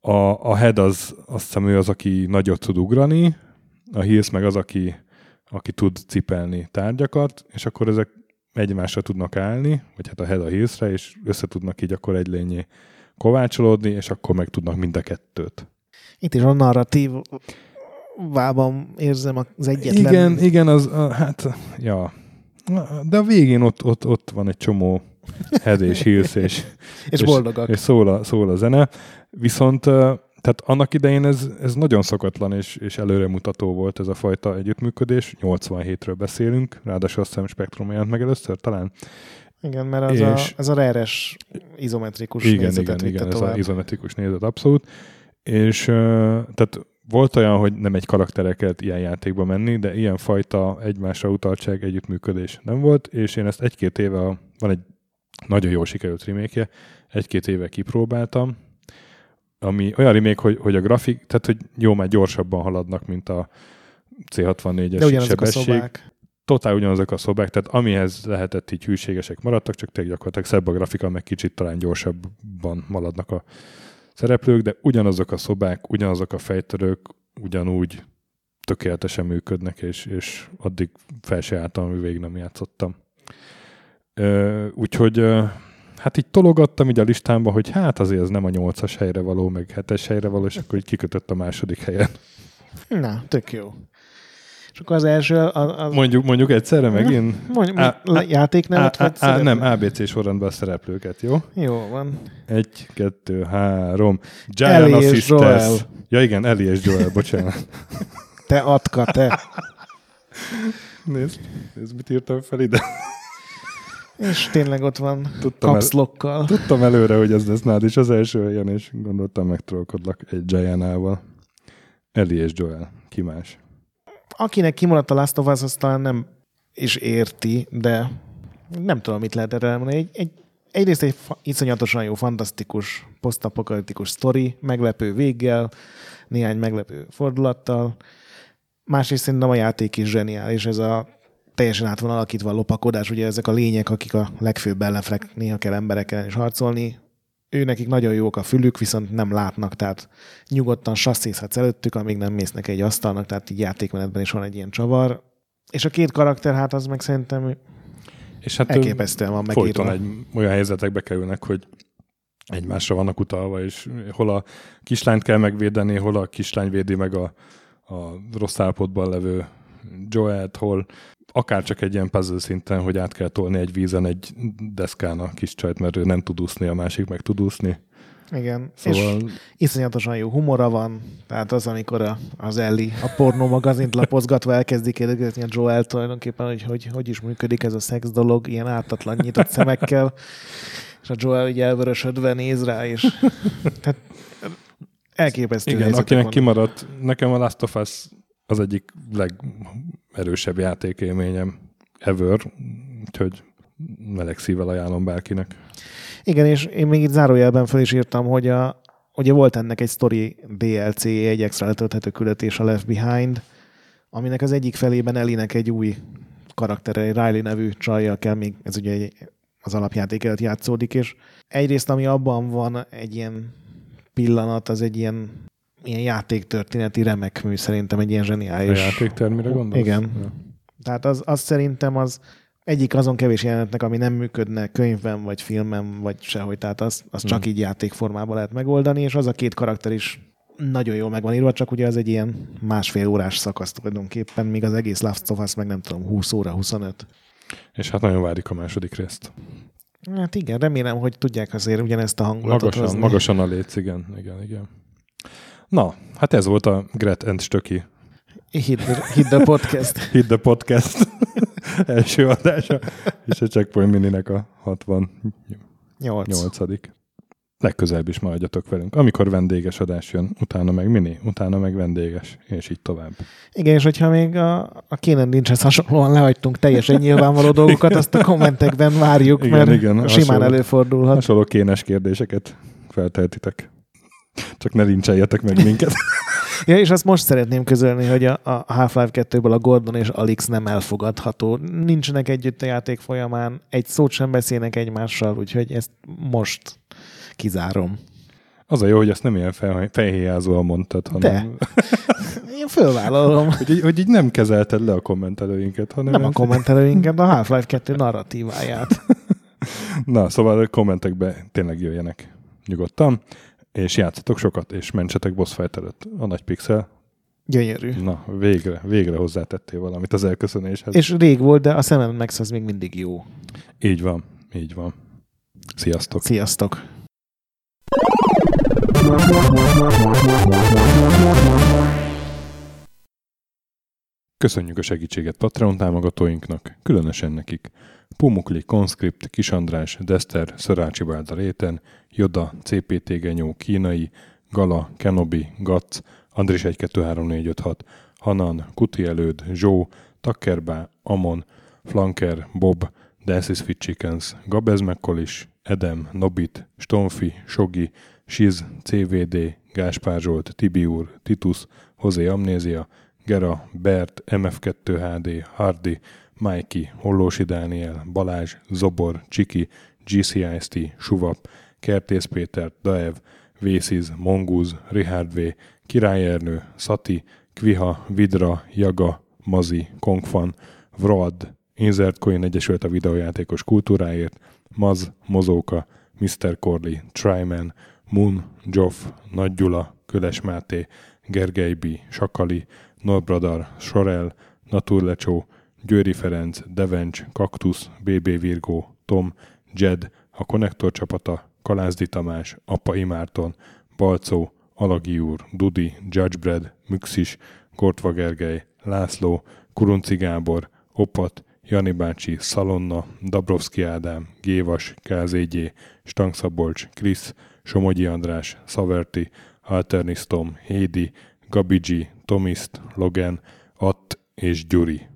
A, a Head az, azt hiszem ő az, aki nagyot tud ugrani, a Hills meg az, aki, aki tud cipelni tárgyakat, és akkor ezek egymásra tudnak állni, vagy hát a Head a Hillsre, és össze tudnak így akkor egy lényé kovácsolódni, és akkor meg tudnak mind a kettőt. Itt is a narratív vában érzem az egyetlen... Igen, igen, az, a, hát, ja. De a végén ott, ott, ott van egy csomó head és hírsz, és, és, boldogak. És, és szól, a, szól a zene. Viszont tehát annak idején ez, ez nagyon szokatlan és, és előremutató volt ez a fajta együttműködés. 87-ről beszélünk, ráadásul azt hiszem Spektrum jelent meg először talán. Igen, mert az és, a, ez a reres izometrikus igen, nézetet igen, igen, tovább. ez az izometrikus nézet, abszolút. És tehát volt olyan, hogy nem egy karakterre kellett ilyen játékba menni, de ilyen fajta egymásra utaltság, együttműködés nem volt, és én ezt egy-két éve, van egy nagyon jó sikerült remake egy-két éve kipróbáltam, ami olyan remake, hogy, hogy a grafik, tehát hogy jó, már gyorsabban haladnak, mint a C64-es sebesség. A Totál ugyanazok a szobák, tehát amihez lehetett így hűségesek maradtak, csak tényleg gyakorlatilag szebb a grafika, meg kicsit talán gyorsabban maladnak a szereplők, de ugyanazok a szobák, ugyanazok a fejtörők ugyanúgy tökéletesen működnek, és, és addig fel se álltam, végig nem játszottam. Ö, úgyhogy hát így tologattam így a listámba, hogy hát azért ez nem a nyolcas helyre való, meg hetes helyre való, és akkor így kikötött a második helyen. Na, tök jó. És akkor az első... Az... Mondjuk, mondjuk egyszerre megint? Mondjuk, a, a, játéknevet vagy a, a, Nem, ABC sorrendben a szereplőket, jó? Jó, van. Egy, kettő, három. Giant Ellie és Joel. Ja igen, Eli és Joel, bocsánat. Te atka, te. Nézd, nézd, mit írtam fel ide. És tényleg ott van tudtam kapszlokkal. El, tudtam előre, hogy ez lesz nád is az első helyen, és gondoltam megtrollkodlak egy Gianával. Eli és Joel. Ki más? akinek kimaradt a Last of Us, azt talán nem is érti, de nem tudom, mit lehet erre elmondani. Egy, egy, egyrészt egy iszonyatosan jó, fantasztikus, posztapokaliptikus sztori, meglepő véggel, néhány meglepő fordulattal. Másrészt szerintem a játék is zseniális, ez a teljesen át van alakítva a lopakodás, ugye ezek a lények, akik a legfőbb ellenfelek, néha kell emberekkel is harcolni, ő nekik nagyon jók a fülük, viszont nem látnak, tehát nyugodtan sasszézhatsz előttük, amíg nem mész neki egy asztalnak, tehát így játékmenetben is van egy ilyen csavar. És a két karakter, hát az meg szerintem és hát elképesztően van megírva. egy olyan helyzetekbe kerülnek, hogy egymásra vannak utalva, és hol a kislányt kell megvédeni, hol a kislány védi meg a, a rossz állapotban levő Joel-t, hol akár csak egy ilyen puzzle szinten, hogy át kell tolni egy vízen egy deszkán a kis csajt, mert ő nem tud úszni, a másik meg tud úszni. Igen, szóval... és iszonyatosan jó humora van, tehát az, amikor a, az Ellie a pornó magazint lapozgatva elkezdi kérdezni a Joel tulajdonképpen, hogy, hogy hogy is működik ez a szex dolog, ilyen ártatlan nyitott szemekkel, és a Joel ugye elvörösödve néz rá, és tehát elképesztő Igen, akinek van. kimaradt, nekem a Last of Us az egyik legerősebb játékélményem ever, úgyhogy meleg szívvel ajánlom bárkinek. Igen, és én még itt zárójelben fel is írtam, hogy a, ugye volt ennek egy story DLC, egy extra letölthető küldetés a Left Behind, aminek az egyik felében Elinek egy új karaktere, egy Riley nevű csajjal kell még, ez ugye egy, az alapjáték előtt játszódik, és egyrészt, ami abban van egy ilyen pillanat, az egy ilyen, ilyen játéktörténeti remek mű, szerintem egy ilyen zseniális. A játéktermire gondolsz? Igen. Ja. Tehát az, az szerintem az egyik azon kevés jelenetnek, ami nem működne könyvben, vagy filmben, vagy sehogy. Tehát az, az csak Hmm. így játékformában lehet megoldani, és az a két karakter is nagyon jól meg van írva, csak ugye az egy ilyen másfél órás szakasz tulajdonképpen, míg az egész Last of Us meg nem tudom, 20 óra, 25. És hát nagyon várjuk a második részt. Hát igen, remélem, hogy tudják azért ugyanezt a hangulatot Magasan, hozni. magasan a léc, igen, igen, igen. Na, hát ez volt a Gret and Stöki Hit the, hit the podcast. Hit the Podcast első adása, és a Checkpoint Mininek a 68. 8. Legközelebb is maradjatok velünk. Amikor vendéges adás jön, utána meg mini, utána meg vendéges, és így tovább. Igen, és hogyha még a, a Kénen Lynchhez hasonlóan lehagytunk teljesen nyilvánvaló dolgokat, azt a kommentekben várjuk, Igen, mert igen, simán hasonló. előfordulhat. Hasonló kénes kérdéseket felteltitek. Csak ne lincseljetek meg minket. Ja, és azt most szeretném közölni, hogy a, a Half-Life 2-ből a Gordon és Alex nem elfogadható. Nincsenek együtt a játék folyamán, egy szót sem beszélnek egymással, úgyhogy ezt most kizárom. Az a jó, hogy ezt nem ilyen fel, felhéjázóan mondtad, hanem Én fölvállalom. hogy, így, hogy így nem kezelted le a kommentelőinket, hanem Nem a kommentelőinket, a Half-Life 2 narratíváját. Na, szóval a kommentekbe tényleg jöjjenek nyugodtan, és játszatok sokat, és mentsetek boss fight előtt. A nagy pixel, Gyönyörű. na, végre, végre hozzátettél valamit az elköszönéshez. És rég volt, de a Sam Max az még mindig jó. Így van, így van. Sziasztok! Sziasztok! Köszönjük a segítséget Patreon támogatóinknak, különösen nekik. Pumukli, Conscript, Kisandrás, Dester, Szörácsi Bálda Réten, Joda, CPT Genyó, Kínai, Gala, Kenobi, Gac, Andris 123456, Hanan, Kuti Előd, Zsó, Takkerbá, Amon, Flanker, Bob, Dances Fit Chickens, Gabez Mekkolis, Edem, Nobit, Stonfi, Sogi, Siz, CVD, Gáspár Zsolt, Tibiur, Titus, Hozé Amnézia, Gera, Bert, MF2HD, Hardy, Mikey, Hollósi Dániel, Balázs, Zobor, Csiki, GCIST, Suvap, Kertész Péter, Daev, Vésziz, Mongúz, Richard V, Király Ernő, Szati, Kviha, Vidra, Jaga, Mazi, Kongfan, Vrad, Insert Coin Egyesült a videójátékos kultúráért, Maz, Mozóka, Mr. Corley, Tryman, Moon, Joff, Nagy Gyula, Köles Máté, Gergely B., Sakali, Norbradar, Sorel, Naturlecsó, Győri Ferenc, Devencs, Kaktusz, BB Virgó, Tom, Jed, a Konnektor csapata, Kalázdi Tamás, Appai Márton, Balcó, Alagi úr, Dudi, Judgebred, Müxis, Gortva Gergely, László, Kurunci Gábor, Opat, Jani bácsi, Szalonna, Dabrowski Ádám, Gévas, KZG, Stangszabolcs, Krisz, Somogyi András, Szaverti, Alternisztom, Hédi, Gabigi, Tomiszt, Logan, Att és Gyuri.